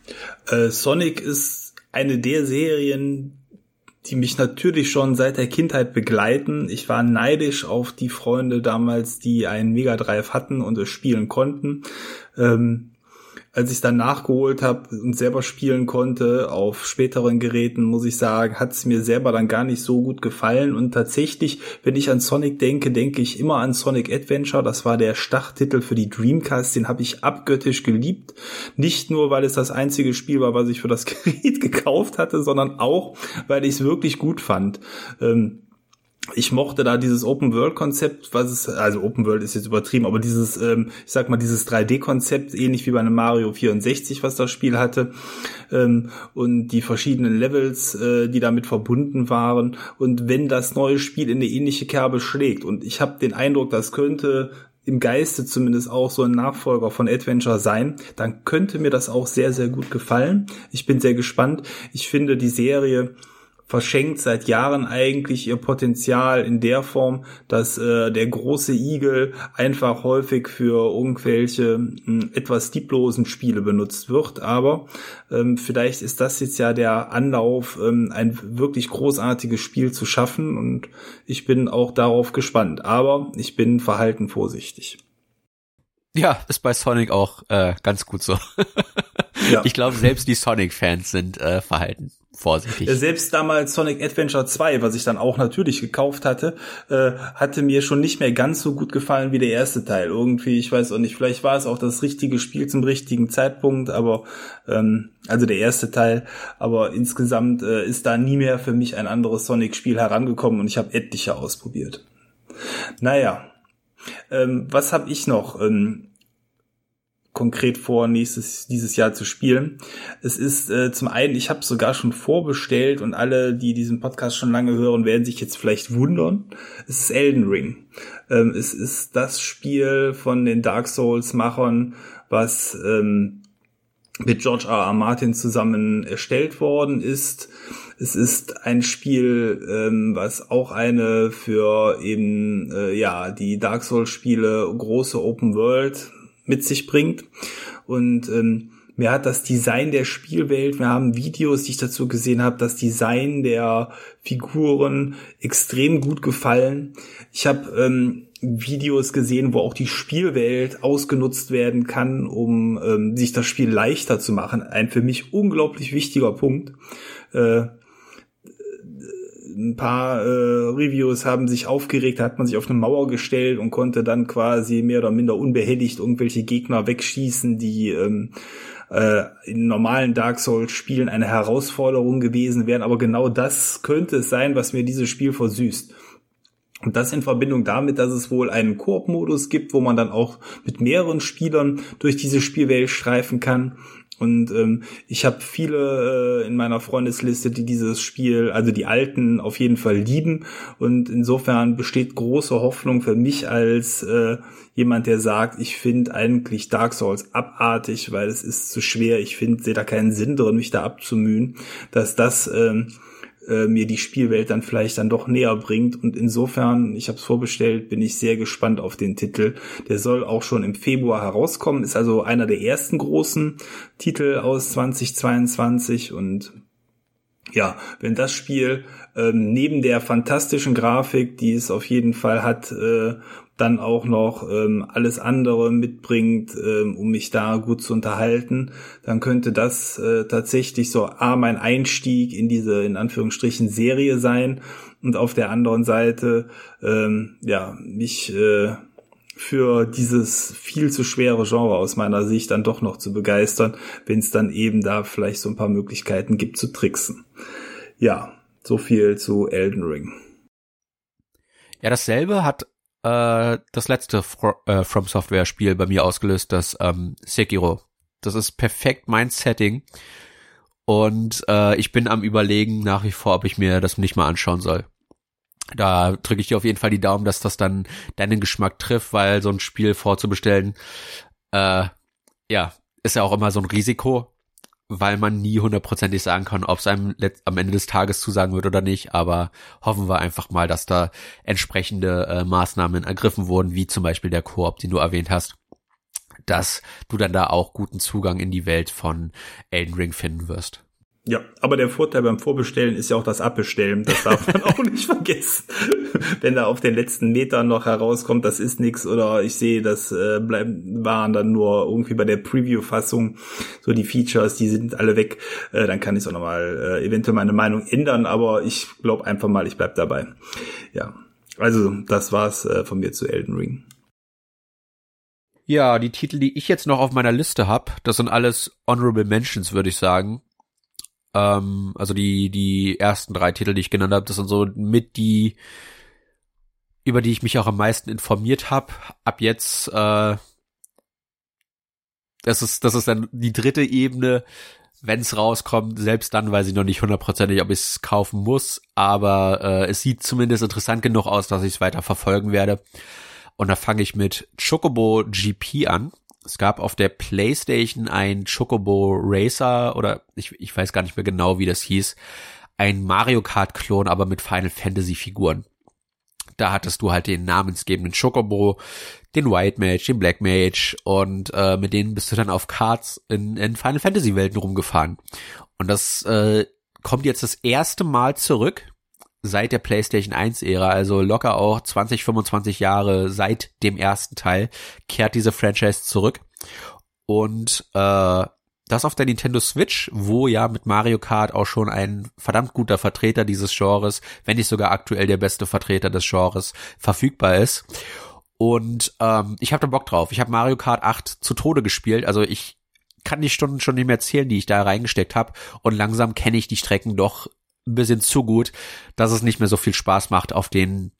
äh, Sonic ist eine der Serien, die mich natürlich schon seit der Kindheit begleiten. Ich war neidisch auf die Freunde damals, die einen Mega Drive hatten und es spielen konnten. Ähm, als ich dann nachgeholt habe und selber spielen konnte auf späteren Geräten, muss ich sagen, hat es mir selber dann gar nicht so gut gefallen. Und tatsächlich, wenn ich an Sonic denke, denke ich immer an Sonic Adventure. Das war der Starttitel für die Dreamcast, den habe ich abgöttisch geliebt. Nicht nur, weil es das einzige Spiel war, was ich für das Gerät gekauft hatte, sondern auch, weil ich es wirklich gut fand. Ähm, ich mochte da dieses Open World Konzept, was es, also Open World ist jetzt übertrieben, aber dieses, ähm, ich sag mal, dieses 3D Konzept, ähnlich wie bei einem Mario 64, was das Spiel hatte, ähm, und die verschiedenen Levels, äh, die damit verbunden waren. Und wenn das neue Spiel in eine ähnliche Kerbe schlägt, und ich habe den Eindruck, das könnte im Geiste zumindest auch so ein Nachfolger von Adventure sein, dann könnte mir das auch sehr, sehr gut gefallen. Ich bin sehr gespannt. Ich finde die Serie verschenkt seit Jahren eigentlich ihr Potenzial in der Form, dass äh, der große Igel einfach häufig für irgendwelche mh, hm, etwas dieblosen Spiele benutzt wird. Aber ähm, vielleicht ist das jetzt ja der Anlauf, ähm, ein wirklich großartiges Spiel zu schaffen und ich bin auch darauf gespannt. Aber ich bin verhalten vorsichtig. Ja, ist bei Sonic auch äh, ganz gut so. ja. Ich glaube, selbst die Sonic-Fans sind äh, verhalten vorsichtig. Selbst damals Sonic Adventure 2, was ich dann auch natürlich gekauft hatte, äh, hatte mir schon nicht mehr ganz so gut gefallen wie der erste Teil. Irgendwie, ich weiß auch nicht, vielleicht war es auch das richtige Spiel zum richtigen Zeitpunkt, aber ähm, also der erste Teil, aber insgesamt äh, ist da nie mehr für mich ein anderes Sonic-Spiel herangekommen und ich habe etliche ausprobiert. Naja, ähm, was habe ich noch? Ähm, konkret vor, nächstes dieses Jahr zu spielen. Es ist äh, zum einen, ich habe sogar schon vorbestellt und alle, die diesen Podcast schon lange hören, werden sich jetzt vielleicht wundern. Es ist Elden Ring. Ähm, es ist das Spiel von den Dark Souls-Machern, was ähm, mit George R. R. Martin zusammen erstellt worden ist. Es ist ein Spiel, ähm, was auch eine für eben äh, ja die Dark Souls Spiele große Open World mit sich bringt. Und ähm, mir hat das Design der Spielwelt, wir haben Videos, die ich dazu gesehen habe, das Design der Figuren extrem gut gefallen. Ich habe ähm, Videos gesehen, wo auch die Spielwelt ausgenutzt werden kann, um ähm, sich das Spiel leichter zu machen. Ein für mich unglaublich wichtiger Punkt. Äh, ein paar äh, Reviews haben sich aufgeregt, hat man sich auf eine Mauer gestellt und konnte dann quasi mehr oder minder unbehelligt irgendwelche Gegner wegschießen, die ähm, äh, in normalen Dark Souls Spielen eine Herausforderung gewesen wären. Aber genau das könnte es sein, was mir dieses Spiel versüßt. Und das in Verbindung damit, dass es wohl einen Koop-Modus gibt, wo man dann auch mit mehreren Spielern durch diese Spielwelt streifen kann. Und ähm, ich habe viele äh, in meiner Freundesliste, die dieses Spiel, also die alten, auf jeden Fall lieben. Und insofern besteht große Hoffnung für mich als äh, jemand, der sagt, ich finde eigentlich Dark Souls abartig, weil es ist zu schwer. Ich finde, sehe da keinen Sinn drin, mich da abzumühen, dass das ähm, äh, mir die Spielwelt dann vielleicht dann doch näher bringt. Und insofern, ich habe es vorbestellt, bin ich sehr gespannt auf den Titel. Der soll auch schon im Februar herauskommen, ist also einer der ersten großen Titel aus 2022 und ja, wenn das Spiel ähm, neben der fantastischen Grafik, die es auf jeden Fall hat, äh, dann auch noch ähm, alles andere mitbringt, ähm, um mich da gut zu unterhalten, dann könnte das äh, tatsächlich so A, mein Einstieg in diese, in Anführungsstrichen, Serie sein und auf der anderen Seite, ähm, ja, mich äh, für dieses viel zu schwere Genre aus meiner Sicht dann doch noch zu begeistern, wenn es dann eben da vielleicht so ein paar Möglichkeiten gibt zu tricksen. Ja, so viel zu Elden Ring. Ja, dasselbe hat äh, das letzte Fro äh, From Software Spiel bei mir ausgelöst, das ähm, Sekiro. Das ist perfekt mein Setting. Und äh, ich bin am überlegen nach wie vor, ob ich mir das nicht mal anschauen soll. Da drücke ich dir auf jeden Fall die Daumen, dass das dann deinen Geschmack trifft, weil so ein Spiel vorzubestellen, äh, ja, ist ja auch immer so ein Risiko weil man nie hundertprozentig sagen kann, ob es einem am Ende des Tages zusagen wird oder nicht. Aber hoffen wir einfach mal, dass da entsprechende äh, Maßnahmen ergriffen wurden, wie zum Beispiel der Koop, den du erwähnt hast, dass du dann da auch guten Zugang in die Welt von Elden Ring finden wirst. Ja, aber der Vorteil beim Vorbestellen ist ja auch das Abbestellen. Das darf man auch nicht vergessen. Wenn da auf den letzten Metern noch herauskommt, das ist nix oder ich sehe, das äh, bleiben, waren dann nur irgendwie bei der Preview-Fassung so die Features, die sind alle weg, äh, dann kann ich auch nochmal äh, eventuell meine Meinung ändern, aber ich glaube einfach mal, ich bleib dabei. Ja, also das war's äh, von mir zu Elden Ring. Ja, die Titel, die ich jetzt noch auf meiner Liste habe, das sind alles Honorable Mentions, würde ich sagen. Ähm, also die, die ersten drei Titel, die ich genannt habe, das sind so mit die, über die ich mich auch am meisten informiert habe. Ab jetzt, äh, das ist, das ist dann die dritte Ebene, wenn es rauskommt, selbst dann weiß ich noch nicht hundertprozentig, ob ich es kaufen muss, aber äh, es sieht zumindest interessant genug aus, dass ich es weiter verfolgen werde. Und da fange ich mit Chocobo GP an es gab auf der PlayStation ein Chocobo Racer oder ich, ich weiß gar nicht mehr genau, wie das hieß. Ein Mario Kart Klon, aber mit Final Fantasy Figuren. Da hattest du halt den namensgebenden Chocobo, den White Mage, den Black Mage und äh, mit denen bist du dann auf Karts in, in Final Fantasy Welten rumgefahren. Und das äh, kommt jetzt das erste Mal zurück seit der PlayStation 1 Ära, also locker auch 20, 25 Jahre seit dem ersten Teil, kehrt diese Franchise zurück. Und äh, das auf der Nintendo Switch, wo ja mit Mario Kart auch schon ein verdammt guter Vertreter dieses Genres, wenn nicht sogar aktuell der beste Vertreter des Genres, verfügbar ist. Und ähm, ich habe da Bock drauf. Ich habe Mario Kart 8 zu Tode gespielt. Also ich kann die Stunden schon nicht mehr zählen, die ich da reingesteckt habe. Und langsam kenne ich die Strecken doch ein bisschen zu gut, dass es nicht mehr so viel Spaß macht, auf denen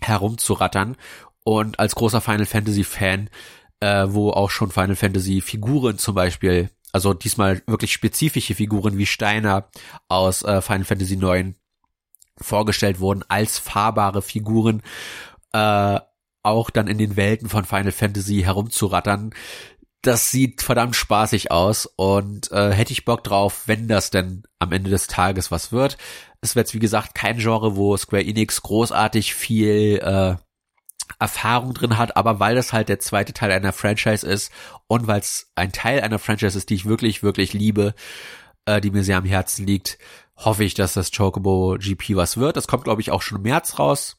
herumzurattern. Und als großer Final Fantasy Fan, äh, wo auch schon Final Fantasy Figuren zum Beispiel, also diesmal wirklich spezifische Figuren wie Steiner aus äh, Final Fantasy IX vorgestellt wurden als fahrbare Figuren, äh, auch dann in den Welten von Final Fantasy herumzurattern, das sieht verdammt spaßig aus und äh, hätte ich Bock drauf, wenn das denn am Ende des Tages was wird. Es wird wie gesagt kein Genre, wo Square Enix großartig viel äh, Erfahrung drin hat, aber weil das halt der zweite Teil einer Franchise ist und weil es ein Teil einer Franchise ist, die ich wirklich, wirklich liebe, äh, die mir sehr am Herzen liegt, hoffe ich, dass das Chocobo GP was wird. Das kommt, glaube ich, auch schon im März raus.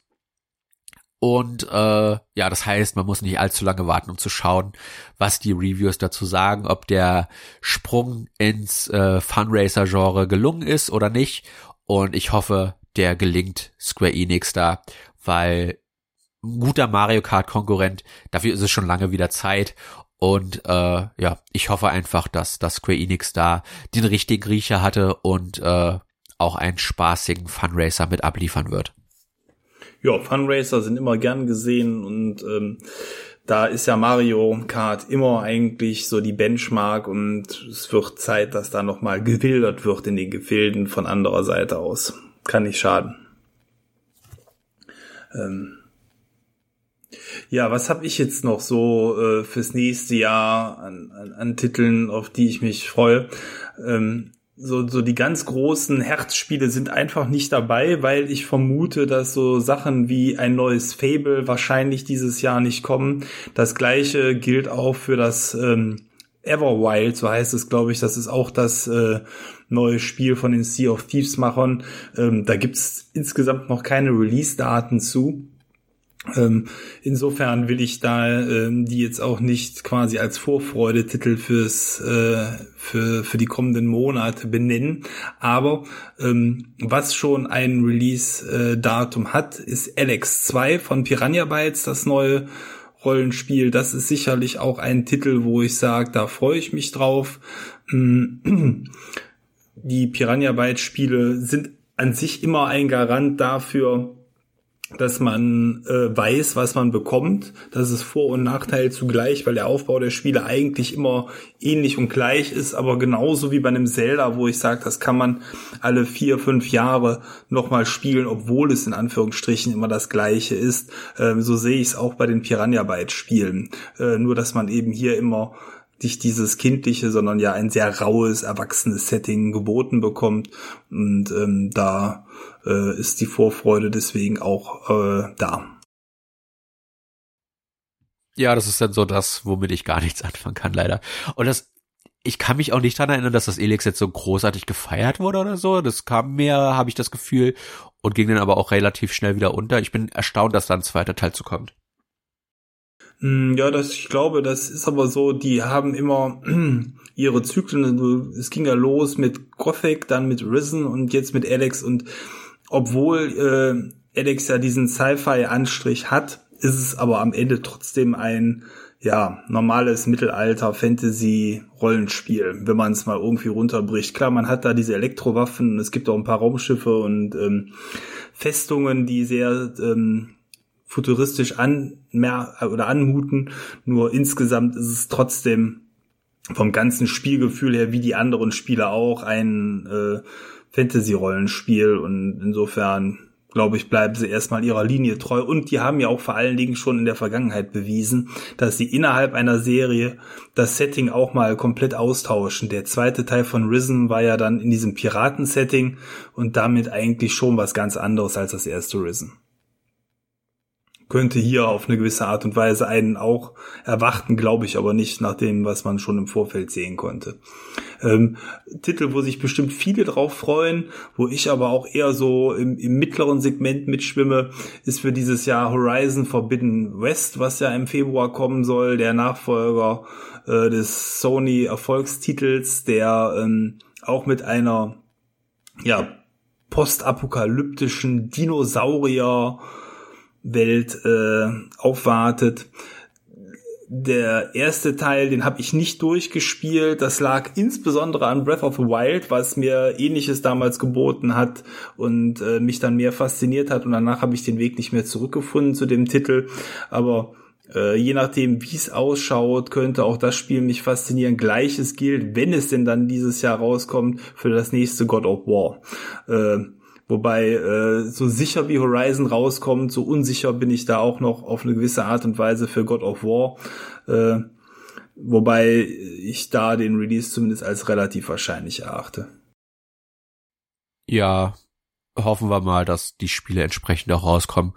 Und äh, ja, das heißt, man muss nicht allzu lange warten, um zu schauen, was die Reviews dazu sagen, ob der Sprung ins äh, Funracer-Genre gelungen ist oder nicht. Und ich hoffe der gelingt Square Enix da, weil ein guter Mario Kart Konkurrent, dafür ist es schon lange wieder Zeit und äh, ja, ich hoffe einfach, dass das Square Enix da den richtigen Riecher hatte und äh, auch einen spaßigen Funracer mit abliefern wird. Ja, Funracer sind immer gern gesehen und ähm, da ist ja Mario Kart immer eigentlich so die Benchmark und es wird Zeit, dass da nochmal gewildert wird in den Gefilden von anderer Seite aus. Kann nicht schaden. Ähm ja, was habe ich jetzt noch so äh, fürs nächste Jahr an, an, an Titeln, auf die ich mich freue? Ähm so, so die ganz großen Herzspiele sind einfach nicht dabei, weil ich vermute, dass so Sachen wie ein neues Fable wahrscheinlich dieses Jahr nicht kommen. Das gleiche gilt auch für das ähm, Everwild, so heißt es, glaube ich. Das ist auch das äh, neue Spiel von den Sea of Thieves Machern. Ähm, da gibt's insgesamt noch keine Release-Daten zu. Ähm, insofern will ich da ähm, die jetzt auch nicht quasi als Vorfreudetitel fürs äh, für für die kommenden Monate benennen. Aber ähm, was schon ein Release-Datum äh, hat, ist Alex 2 von Piranha Bytes, das neue Rollenspiel. Das ist sicherlich auch ein Titel, wo ich sage, da freue ich mich drauf. Die Piranha Bytes Spiele sind an sich immer ein Garant dafür, dass man äh, weiß, was man bekommt. Das ist Vor- und Nachteil zugleich, weil der Aufbau der Spiele eigentlich immer ähnlich und gleich ist, aber genauso wie bei einem Zelda, wo ich sage, das kann man alle vier, fünf Jahre nochmal spielen, obwohl es in Anführungsstrichen immer das gleiche ist. Ähm, so sehe ich es auch bei den Piranha Bytes Spielen. Äh, nur, dass man eben hier immer nicht dieses kindliche, sondern ja ein sehr raues, erwachsenes Setting geboten bekommt. Und ähm, da äh, ist die Vorfreude deswegen auch äh, da. Ja, das ist dann so das, womit ich gar nichts anfangen kann, leider. Und das, ich kann mich auch nicht daran erinnern, dass das Elix jetzt so großartig gefeiert wurde oder so. Das kam mir, habe ich das Gefühl, und ging dann aber auch relativ schnell wieder unter. Ich bin erstaunt, dass da ein zweiter Teil zu kommt. Hm, ja, das, ich glaube, das ist aber so, die haben immer ihre Zyklen, es ging ja los mit Gothic, dann mit Risen und jetzt mit Alex und obwohl äh, Alex ja diesen Sci-Fi-Anstrich hat, ist es aber am Ende trotzdem ein ja, normales Mittelalter-Fantasy-Rollenspiel, wenn man es mal irgendwie runterbricht. Klar, man hat da diese Elektrowaffen, es gibt auch ein paar Raumschiffe und ähm, Festungen, die sehr ähm, futuristisch an mehr oder anmuten. Nur insgesamt ist es trotzdem vom ganzen Spielgefühl her, wie die anderen Spiele auch, ein äh, Fantasy-Rollenspiel und insofern glaube ich, bleiben sie erstmal ihrer Linie treu und die haben ja auch vor allen Dingen schon in der Vergangenheit bewiesen, dass sie innerhalb einer Serie das Setting auch mal komplett austauschen. Der zweite Teil von Risen war ja dann in diesem Piraten-Setting und damit eigentlich schon was ganz anderes als das erste Risen könnte hier auf eine gewisse Art und Weise einen auch erwarten, glaube ich aber nicht nach dem, was man schon im Vorfeld sehen konnte. Ähm, Titel, wo sich bestimmt viele drauf freuen, wo ich aber auch eher so im, im mittleren Segment mitschwimme, ist für dieses Jahr Horizon Forbidden West, was ja im Februar kommen soll, der Nachfolger äh, des Sony Erfolgstitels, der ähm, auch mit einer ja postapokalyptischen Dinosaurier Welt äh, aufwartet. Der erste Teil, den habe ich nicht durchgespielt. Das lag insbesondere an Breath of the Wild, was mir ähnliches damals geboten hat und äh, mich dann mehr fasziniert hat. Und danach habe ich den Weg nicht mehr zurückgefunden zu dem Titel. Aber äh, je nachdem, wie es ausschaut, könnte auch das Spiel mich faszinieren. Gleiches gilt, wenn es denn dann dieses Jahr rauskommt, für das nächste God of War. Äh, Wobei, äh, so sicher wie Horizon rauskommt, so unsicher bin ich da auch noch auf eine gewisse Art und Weise für God of War. Äh, wobei ich da den Release zumindest als relativ wahrscheinlich erachte. Ja, hoffen wir mal, dass die Spiele entsprechend auch rauskommen.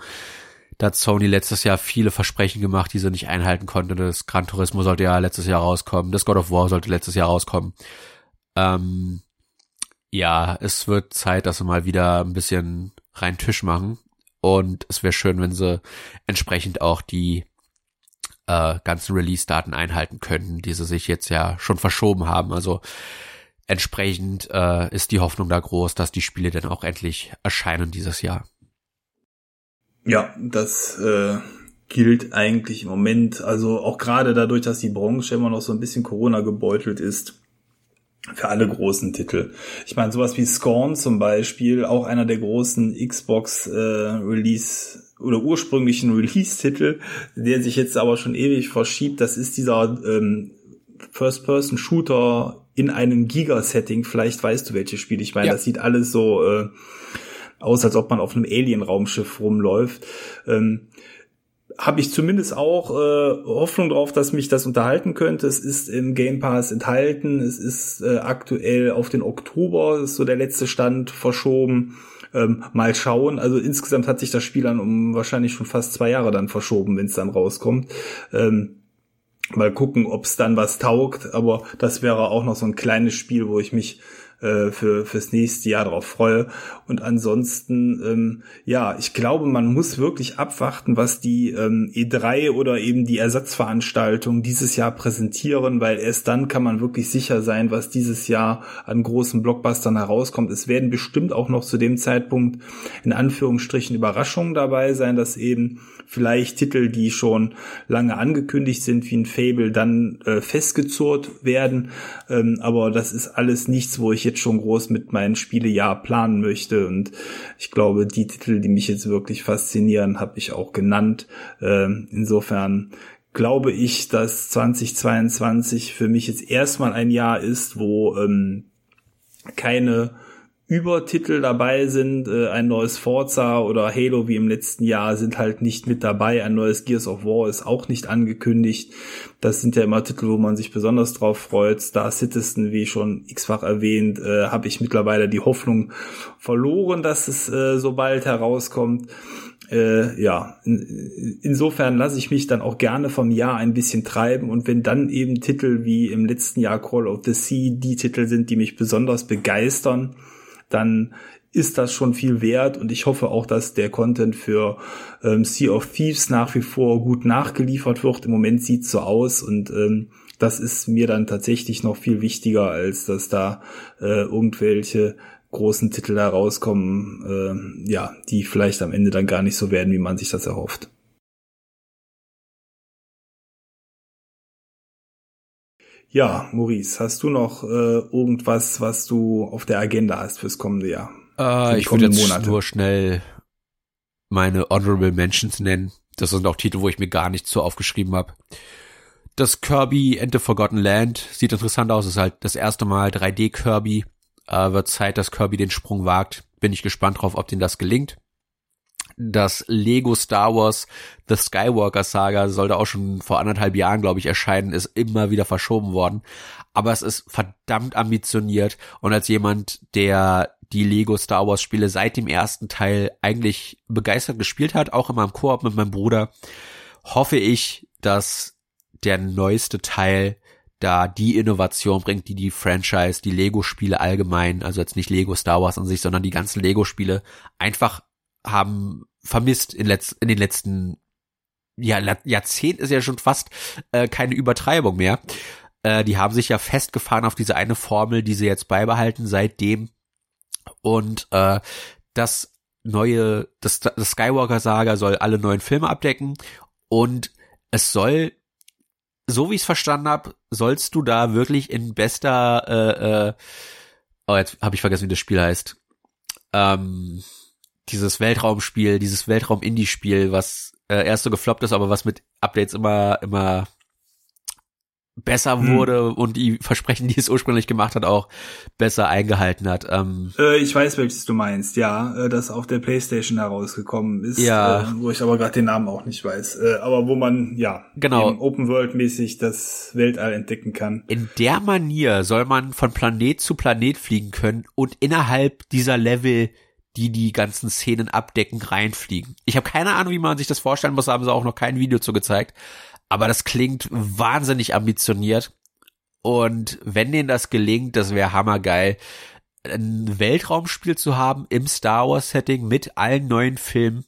Da hat Sony letztes Jahr viele Versprechen gemacht, die sie nicht einhalten konnte. Das Gran Turismo sollte ja letztes Jahr rauskommen. Das God of War sollte letztes Jahr rauskommen. Ähm, ja, es wird Zeit, dass sie mal wieder ein bisschen rein Tisch machen. Und es wäre schön, wenn sie entsprechend auch die äh, ganzen Release-Daten einhalten könnten, die sie sich jetzt ja schon verschoben haben. Also entsprechend äh, ist die Hoffnung da groß, dass die Spiele dann auch endlich erscheinen dieses Jahr. Ja, das äh, gilt eigentlich im Moment, also auch gerade dadurch, dass die Branche immer noch so ein bisschen Corona gebeutelt ist, für alle großen Titel. Ich meine, sowas wie Scorn zum Beispiel, auch einer der großen Xbox äh, Release oder ursprünglichen Release-Titel, der sich jetzt aber schon ewig verschiebt, das ist dieser ähm, First-Person-Shooter in einem Giga-Setting. Vielleicht weißt du, welches Spiel ich meine. Ja. Das sieht alles so äh, aus, als ob man auf einem Alien-Raumschiff rumläuft. Ähm, habe ich zumindest auch äh, Hoffnung drauf, dass mich das unterhalten könnte. Es ist im Game Pass enthalten. Es ist äh, aktuell auf den Oktober, ist so der letzte Stand, verschoben. Ähm, mal schauen. Also insgesamt hat sich das Spiel dann um wahrscheinlich schon fast zwei Jahre dann verschoben, wenn es dann rauskommt. Ähm, mal gucken, ob es dann was taugt. Aber das wäre auch noch so ein kleines Spiel, wo ich mich äh, für fürs nächste Jahr darauf freue. Und ansonsten, ähm, ja, ich glaube, man muss wirklich abwarten, was die ähm, E3 oder eben die Ersatzveranstaltung dieses Jahr präsentieren, weil erst dann kann man wirklich sicher sein, was dieses Jahr an großen Blockbustern herauskommt. Es werden bestimmt auch noch zu dem Zeitpunkt in Anführungsstrichen Überraschungen dabei sein, dass eben vielleicht Titel, die schon lange angekündigt sind, wie ein Fable, dann äh, festgezurrt werden. Ähm, aber das ist alles nichts, wo ich jetzt schon groß mit meinen Spielejahr planen möchte. Und ich glaube, die Titel, die mich jetzt wirklich faszinieren, habe ich auch genannt. Ähm, insofern glaube ich, dass 2022 für mich jetzt erstmal ein Jahr ist, wo ähm, keine Übertitel dabei sind. Äh, ein neues Forza oder Halo wie im letzten Jahr sind halt nicht mit dabei. Ein neues Gears of War ist auch nicht angekündigt. Das sind ja immer Titel, wo man sich besonders drauf freut. Star Citizen, wie schon x-fach erwähnt, äh, habe ich mittlerweile die Hoffnung verloren, dass es äh, so bald herauskommt. Äh, ja, in, insofern lasse ich mich dann auch gerne vom Jahr ein bisschen treiben und wenn dann eben Titel wie im letzten Jahr Call of the Sea die Titel sind, die mich besonders begeistern, dann ist das schon viel wert und ich hoffe auch, dass der Content für ähm, Sea of Thieves nach wie vor gut nachgeliefert wird. Im Moment sieht so aus und ähm, das ist mir dann tatsächlich noch viel wichtiger, als dass da äh, irgendwelche großen Titel herauskommen, äh, ja, die vielleicht am Ende dann gar nicht so werden, wie man sich das erhofft. Ja, Maurice, hast du noch äh, irgendwas, was du auf der Agenda hast fürs kommende Jahr? Äh, ich würde jetzt Monate? nur schnell meine Honorable Mentions nennen. Das sind auch Titel, wo ich mir gar nichts so aufgeschrieben habe. Das Kirby and the Forgotten Land sieht interessant aus. Ist halt das erste Mal 3D Kirby. Äh, wird Zeit, dass Kirby den Sprung wagt. Bin ich gespannt drauf, ob denen das gelingt das Lego Star Wars The Skywalker Saga sollte auch schon vor anderthalb Jahren, glaube ich, erscheinen, ist immer wieder verschoben worden. Aber es ist verdammt ambitioniert und als jemand, der die Lego Star Wars Spiele seit dem ersten Teil eigentlich begeistert gespielt hat, auch immer im Koop mit meinem Bruder, hoffe ich, dass der neueste Teil da die Innovation bringt, die die Franchise, die Lego-Spiele allgemein, also jetzt nicht Lego Star Wars an sich, sondern die ganzen Lego-Spiele einfach haben vermisst in, letz in den letzten ja, Jahrzehnt ist ja schon fast äh, keine Übertreibung mehr. Äh, die haben sich ja festgefahren auf diese eine Formel, die sie jetzt beibehalten seitdem. Und äh, das neue, das, das Skywalker-Saga soll alle neuen Filme abdecken und es soll, so wie ich es verstanden habe, sollst du da wirklich in bester, äh, äh, oh, jetzt habe ich vergessen, wie das Spiel heißt. Ähm, dieses Weltraumspiel, dieses Weltraum-Indie-Spiel, was äh, erst so gefloppt ist, aber was mit Updates immer, immer besser hm. wurde und die Versprechen, die es ursprünglich gemacht hat, auch besser eingehalten hat. Ähm, äh, ich weiß, welches du meinst, ja, äh, das auf der Playstation herausgekommen ist, ja. äh, wo ich aber gerade den Namen auch nicht weiß, äh, aber wo man, ja, genau. Open World mäßig das Weltall entdecken kann. In der Manier soll man von Planet zu Planet fliegen können und innerhalb dieser Level die die ganzen Szenen abdecken, reinfliegen. Ich habe keine Ahnung, wie man sich das vorstellen muss, haben sie auch noch kein Video zu gezeigt. Aber das klingt wahnsinnig ambitioniert. Und wenn denen das gelingt, das wäre hammergeil, ein Weltraumspiel zu haben im Star Wars Setting mit allen neuen Filmen,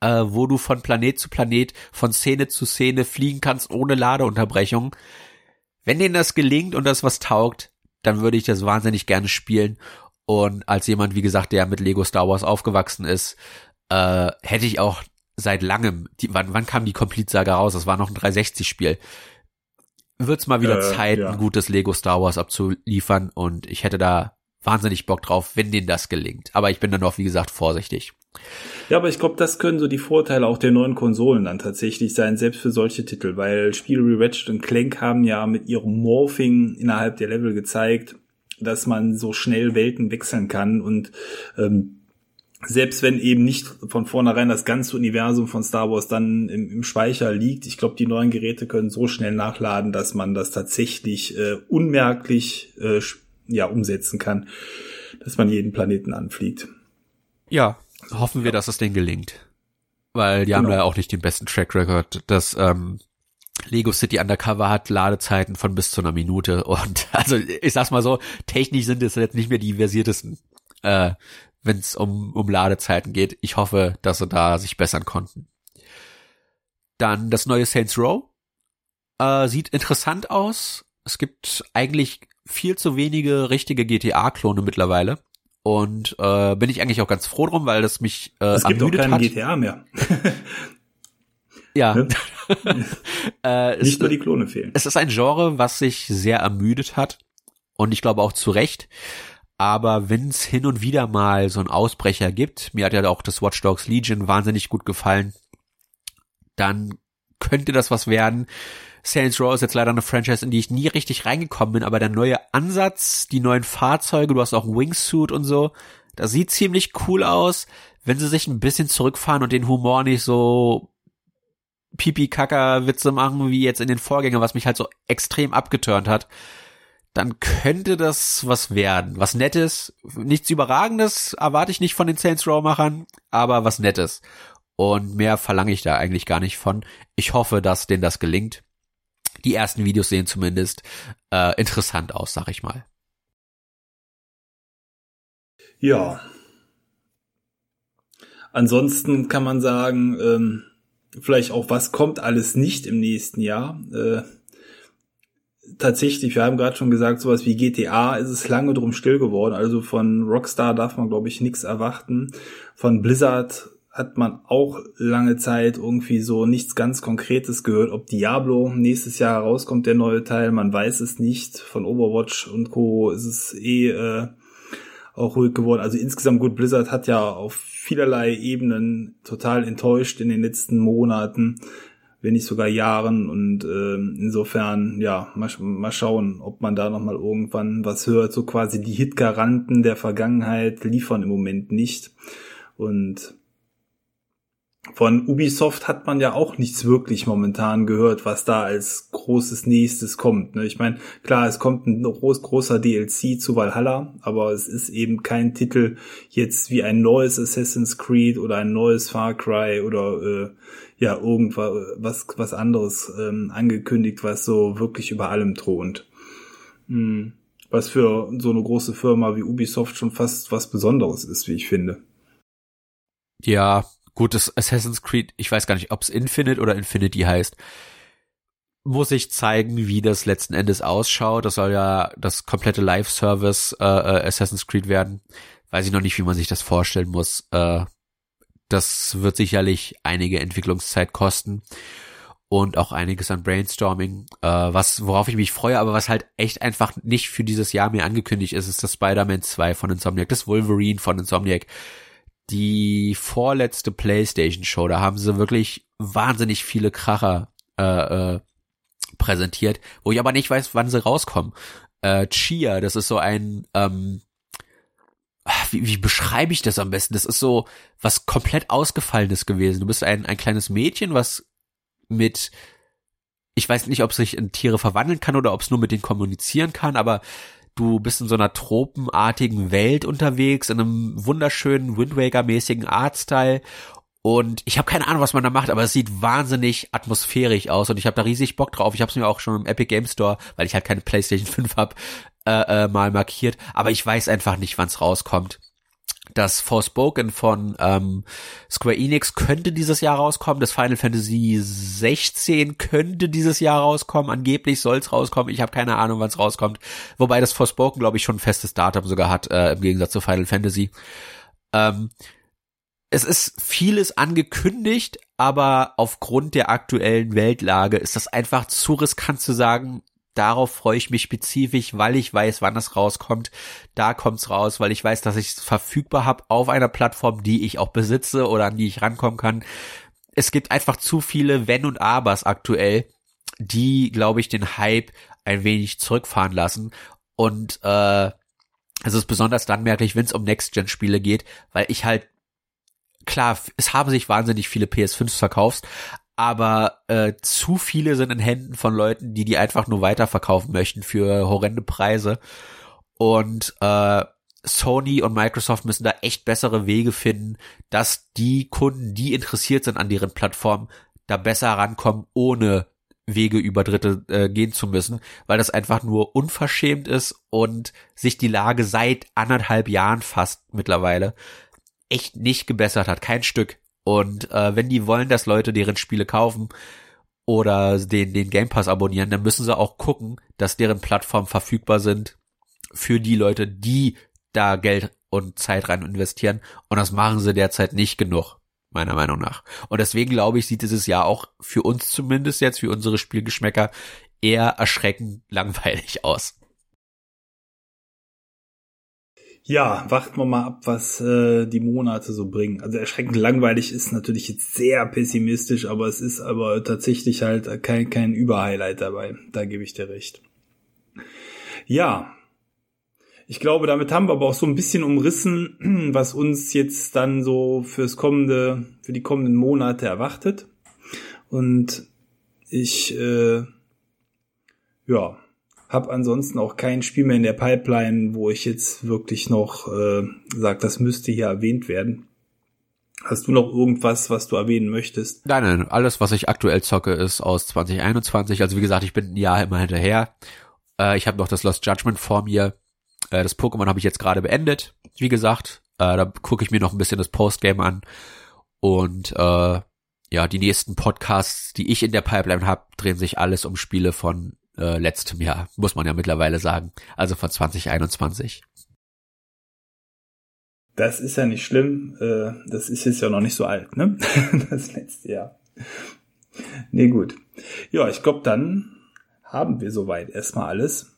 äh, wo du von Planet zu Planet, von Szene zu Szene fliegen kannst ohne Ladeunterbrechung. Wenn denen das gelingt und das was taugt, dann würde ich das wahnsinnig gerne spielen. Und als jemand, wie gesagt, der mit Lego Star Wars aufgewachsen ist, äh, hätte ich auch seit langem, die, wann, wann kam die Complete Saga raus? Das war noch ein 360-Spiel. Wird's mal wieder äh, Zeit, ja. ein gutes Lego Star Wars abzuliefern und ich hätte da wahnsinnig Bock drauf, wenn denen das gelingt. Aber ich bin dann noch, wie gesagt, vorsichtig. Ja, aber ich glaube, das können so die Vorteile auch der neuen Konsolen dann tatsächlich sein, selbst für solche Titel, weil Spiele wie Ratchet und Clank haben ja mit ihrem Morphing innerhalb der Level gezeigt, dass man so schnell Welten wechseln kann und ähm, selbst wenn eben nicht von vornherein das ganze Universum von Star Wars dann im, im Speicher liegt, ich glaube, die neuen Geräte können so schnell nachladen, dass man das tatsächlich äh, unmerklich äh, ja umsetzen kann, dass man jeden Planeten anfliegt. Ja, hoffen wir, dass es denen gelingt. Weil die genau. haben da ja auch nicht den besten Track Record. Das ähm, Lego City Undercover hat Ladezeiten von bis zu einer Minute und also ich sag's mal so, technisch sind es jetzt nicht mehr die versiertesten, äh, wenn es um, um Ladezeiten geht. Ich hoffe, dass sie da sich bessern konnten. Dann das neue Saints Row. Äh, sieht interessant aus. Es gibt eigentlich viel zu wenige richtige GTA-Klone mittlerweile. Und äh, bin ich eigentlich auch ganz froh drum, weil das mich äh, Es gibt auch keinen hat. GTA mehr. ja. äh, Nicht nur die Klone fehlen. Es ist ein Genre, was sich sehr ermüdet hat. Und ich glaube auch zu Recht. Aber wenn es hin und wieder mal so einen Ausbrecher gibt, mir hat ja auch das Watch Dogs Legion wahnsinnig gut gefallen, dann könnte das was werden. Saints Row ist jetzt leider eine Franchise, in die ich nie richtig reingekommen bin, aber der neue Ansatz, die neuen Fahrzeuge, du hast auch Wingsuit und so, das sieht ziemlich cool aus, wenn sie sich ein bisschen zurückfahren und den Humor nicht so Pipi-Kacker-Witze machen wie jetzt in den Vorgängern, was mich halt so extrem abgeturnt hat, dann könnte das was werden. Was Nettes, nichts Überragendes erwarte ich nicht von den Saints Row-Machern, aber was Nettes. Und mehr verlange ich da eigentlich gar nicht von. Ich hoffe, dass denen das gelingt. Die ersten Videos sehen zumindest äh, interessant aus, sag ich mal. Ja. Ansonsten kann man sagen, ähm, vielleicht auch, was kommt alles nicht im nächsten Jahr. Äh, tatsächlich, wir haben gerade schon gesagt, sowas wie GTA ist es lange drum still geworden. Also von Rockstar darf man, glaube ich, nichts erwarten. Von Blizzard hat man auch lange Zeit irgendwie so nichts ganz Konkretes gehört. Ob Diablo nächstes Jahr rauskommt, der neue Teil, man weiß es nicht. Von Overwatch und Co. ist es eh äh, auch ruhig geworden. Also insgesamt gut, Blizzard hat ja auf vielerlei Ebenen total enttäuscht in den letzten Monaten, wenn nicht sogar Jahren. Und äh, insofern, ja, mal, mal schauen, ob man da nochmal irgendwann was hört. So quasi die Hitgaranten der Vergangenheit liefern im Moment nicht. Und von Ubisoft hat man ja auch nichts wirklich momentan gehört, was da als großes nächstes kommt. Ne? Ich meine, klar, es kommt ein groß, großer DLC zu Valhalla, aber es ist eben kein Titel jetzt wie ein neues Assassin's Creed oder ein neues Far Cry oder äh, ja irgendwas was, was anderes ähm, angekündigt, was so wirklich über allem thront. Hm. Was für so eine große Firma wie Ubisoft schon fast was Besonderes ist, wie ich finde. Ja, Gut, das Assassin's Creed, ich weiß gar nicht, ob es Infinite oder Infinity heißt, muss ich zeigen, wie das letzten Endes ausschaut. Das soll ja das komplette Live-Service äh, äh, Assassin's Creed werden. Weiß ich noch nicht, wie man sich das vorstellen muss. Äh, das wird sicherlich einige Entwicklungszeit kosten und auch einiges an Brainstorming, äh, was worauf ich mich freue, aber was halt echt einfach nicht für dieses Jahr mehr angekündigt ist, ist das Spider-Man 2 von Insomniac, das Wolverine von Insomniac die vorletzte PlayStation Show, da haben sie wirklich wahnsinnig viele Kracher äh, äh, präsentiert, wo ich aber nicht weiß, wann sie rauskommen. Äh, Chia, das ist so ein ähm, wie, wie beschreibe ich das am besten? Das ist so was komplett ausgefallenes gewesen. Du bist ein, ein kleines Mädchen, was mit, ich weiß nicht, ob es sich in Tiere verwandeln kann oder ob es nur mit denen kommunizieren kann, aber du bist in so einer tropenartigen Welt unterwegs, in einem wunderschönen Wind Waker-mäßigen Artstyle und ich habe keine Ahnung, was man da macht, aber es sieht wahnsinnig atmosphärisch aus und ich habe da riesig Bock drauf. Ich habe es mir auch schon im Epic Game Store, weil ich halt keine PlayStation 5 hab, äh, äh, mal markiert. Aber ich weiß einfach nicht, wann es rauskommt. Das Forspoken von ähm, Square Enix könnte dieses Jahr rauskommen. Das Final Fantasy 16 könnte dieses Jahr rauskommen. Angeblich soll es rauskommen. Ich habe keine Ahnung, wann es rauskommt. Wobei das Forspoken, glaube ich, schon ein festes Datum sogar hat, äh, im Gegensatz zu Final Fantasy. Ähm, es ist vieles angekündigt, aber aufgrund der aktuellen Weltlage ist das einfach zu riskant zu sagen, darauf freue ich mich spezifisch, weil ich weiß, wann es rauskommt. Da kommt's raus, weil ich weiß, dass ich es verfügbar habe auf einer Plattform, die ich auch besitze oder an die ich rankommen kann. Es gibt einfach zu viele Wenn und Abers aktuell, die, glaube ich, den Hype ein wenig zurückfahren lassen. Und äh, es ist besonders dann merklich, wenn es um Next-Gen-Spiele geht, weil ich halt klar, es haben sich wahnsinnig viele PS5s verkauft, aber äh, zu viele sind in Händen von Leuten, die die einfach nur weiterverkaufen möchten für horrende Preise. Und äh, Sony und Microsoft müssen da echt bessere Wege finden, dass die Kunden, die interessiert sind an deren Plattform, da besser rankommen, ohne Wege über Dritte äh, gehen zu müssen, weil das einfach nur unverschämt ist und sich die Lage seit anderthalb Jahren fast mittlerweile echt nicht gebessert hat, kein Stück. Und äh, wenn die wollen, dass Leute deren Spiele kaufen oder den, den Game Pass abonnieren, dann müssen sie auch gucken, dass deren Plattformen verfügbar sind für die Leute, die da Geld und Zeit rein investieren. Und das machen sie derzeit nicht genug, meiner Meinung nach. Und deswegen glaube ich, sieht dieses Jahr auch für uns zumindest jetzt, für unsere Spielgeschmäcker, eher erschreckend langweilig aus. Ja, warten wir mal ab, was äh, die Monate so bringen. Also erschreckend langweilig ist natürlich jetzt sehr pessimistisch, aber es ist aber tatsächlich halt kein, kein Überhighlight dabei. Da gebe ich dir recht. Ja, ich glaube, damit haben wir aber auch so ein bisschen umrissen, was uns jetzt dann so fürs kommende, für die kommenden Monate erwartet. Und ich, äh, ja, habe ansonsten auch kein Spiel mehr in der Pipeline, wo ich jetzt wirklich noch äh, sage, das müsste hier erwähnt werden. Hast du noch irgendwas, was du erwähnen möchtest? Nein, nein, alles, was ich aktuell zocke, ist aus 2021. Also wie gesagt, ich bin ein Jahr immer hinterher. Äh, ich habe noch das Lost Judgment vor mir. Äh, das Pokémon habe ich jetzt gerade beendet. Wie gesagt, äh, da gucke ich mir noch ein bisschen das Postgame an. Und äh, ja, die nächsten Podcasts, die ich in der Pipeline habe, drehen sich alles um Spiele von äh, letztem Jahr, muss man ja mittlerweile sagen. Also von 2021. Das ist ja nicht schlimm. Äh, das ist jetzt ja noch nicht so alt, ne? Das letzte Jahr. Nee, gut. Ja, ich glaube, dann haben wir soweit erstmal alles.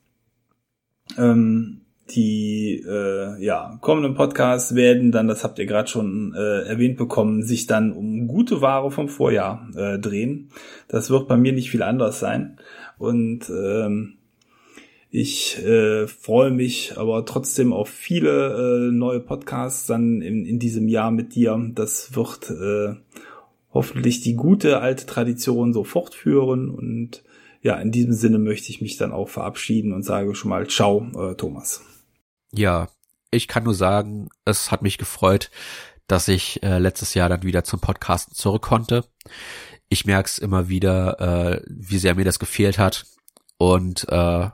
Ähm, die äh, ja, kommenden Podcasts werden dann, das habt ihr gerade schon äh, erwähnt bekommen, sich dann um gute Ware vom Vorjahr äh, drehen. Das wird bei mir nicht viel anders sein. Und ähm, ich äh, freue mich aber trotzdem auf viele äh, neue Podcasts dann in, in diesem Jahr mit dir. Das wird äh, hoffentlich die gute alte Tradition so fortführen. Und ja, in diesem Sinne möchte ich mich dann auch verabschieden und sage schon mal Ciao, äh, Thomas. Ja, ich kann nur sagen, es hat mich gefreut, dass ich äh, letztes Jahr dann wieder zum Podcasten zurück konnte ich merke es immer wieder, äh, wie sehr mir das gefehlt hat. Und äh,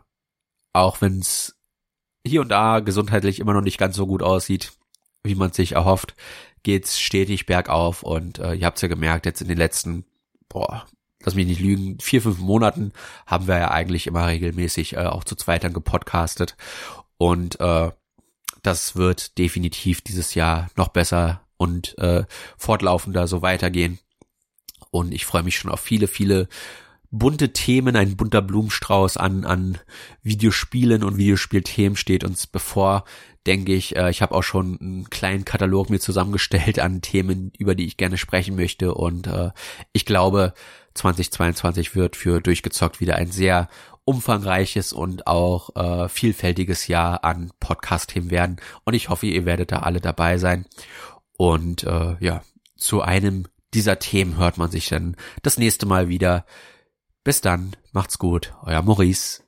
auch wenn es hier und da gesundheitlich immer noch nicht ganz so gut aussieht, wie man sich erhofft, geht's stetig bergauf. Und äh, ihr habt ja gemerkt, jetzt in den letzten, boah, lass mich nicht lügen, vier, fünf Monaten haben wir ja eigentlich immer regelmäßig äh, auch zu zweitern gepodcastet. Und äh, das wird definitiv dieses Jahr noch besser und äh, fortlaufender so weitergehen. Und ich freue mich schon auf viele, viele bunte Themen, ein bunter Blumenstrauß an, an Videospielen und Videospielthemen steht uns bevor, denke ich. Äh, ich habe auch schon einen kleinen Katalog mir zusammengestellt an Themen, über die ich gerne sprechen möchte. Und äh, ich glaube, 2022 wird für durchgezockt wieder ein sehr umfangreiches und auch äh, vielfältiges Jahr an Podcast-Themen werden. Und ich hoffe, ihr werdet da alle dabei sein. Und äh, ja, zu einem dieser Themen hört man sich dann das nächste Mal wieder. Bis dann, macht's gut, euer Maurice.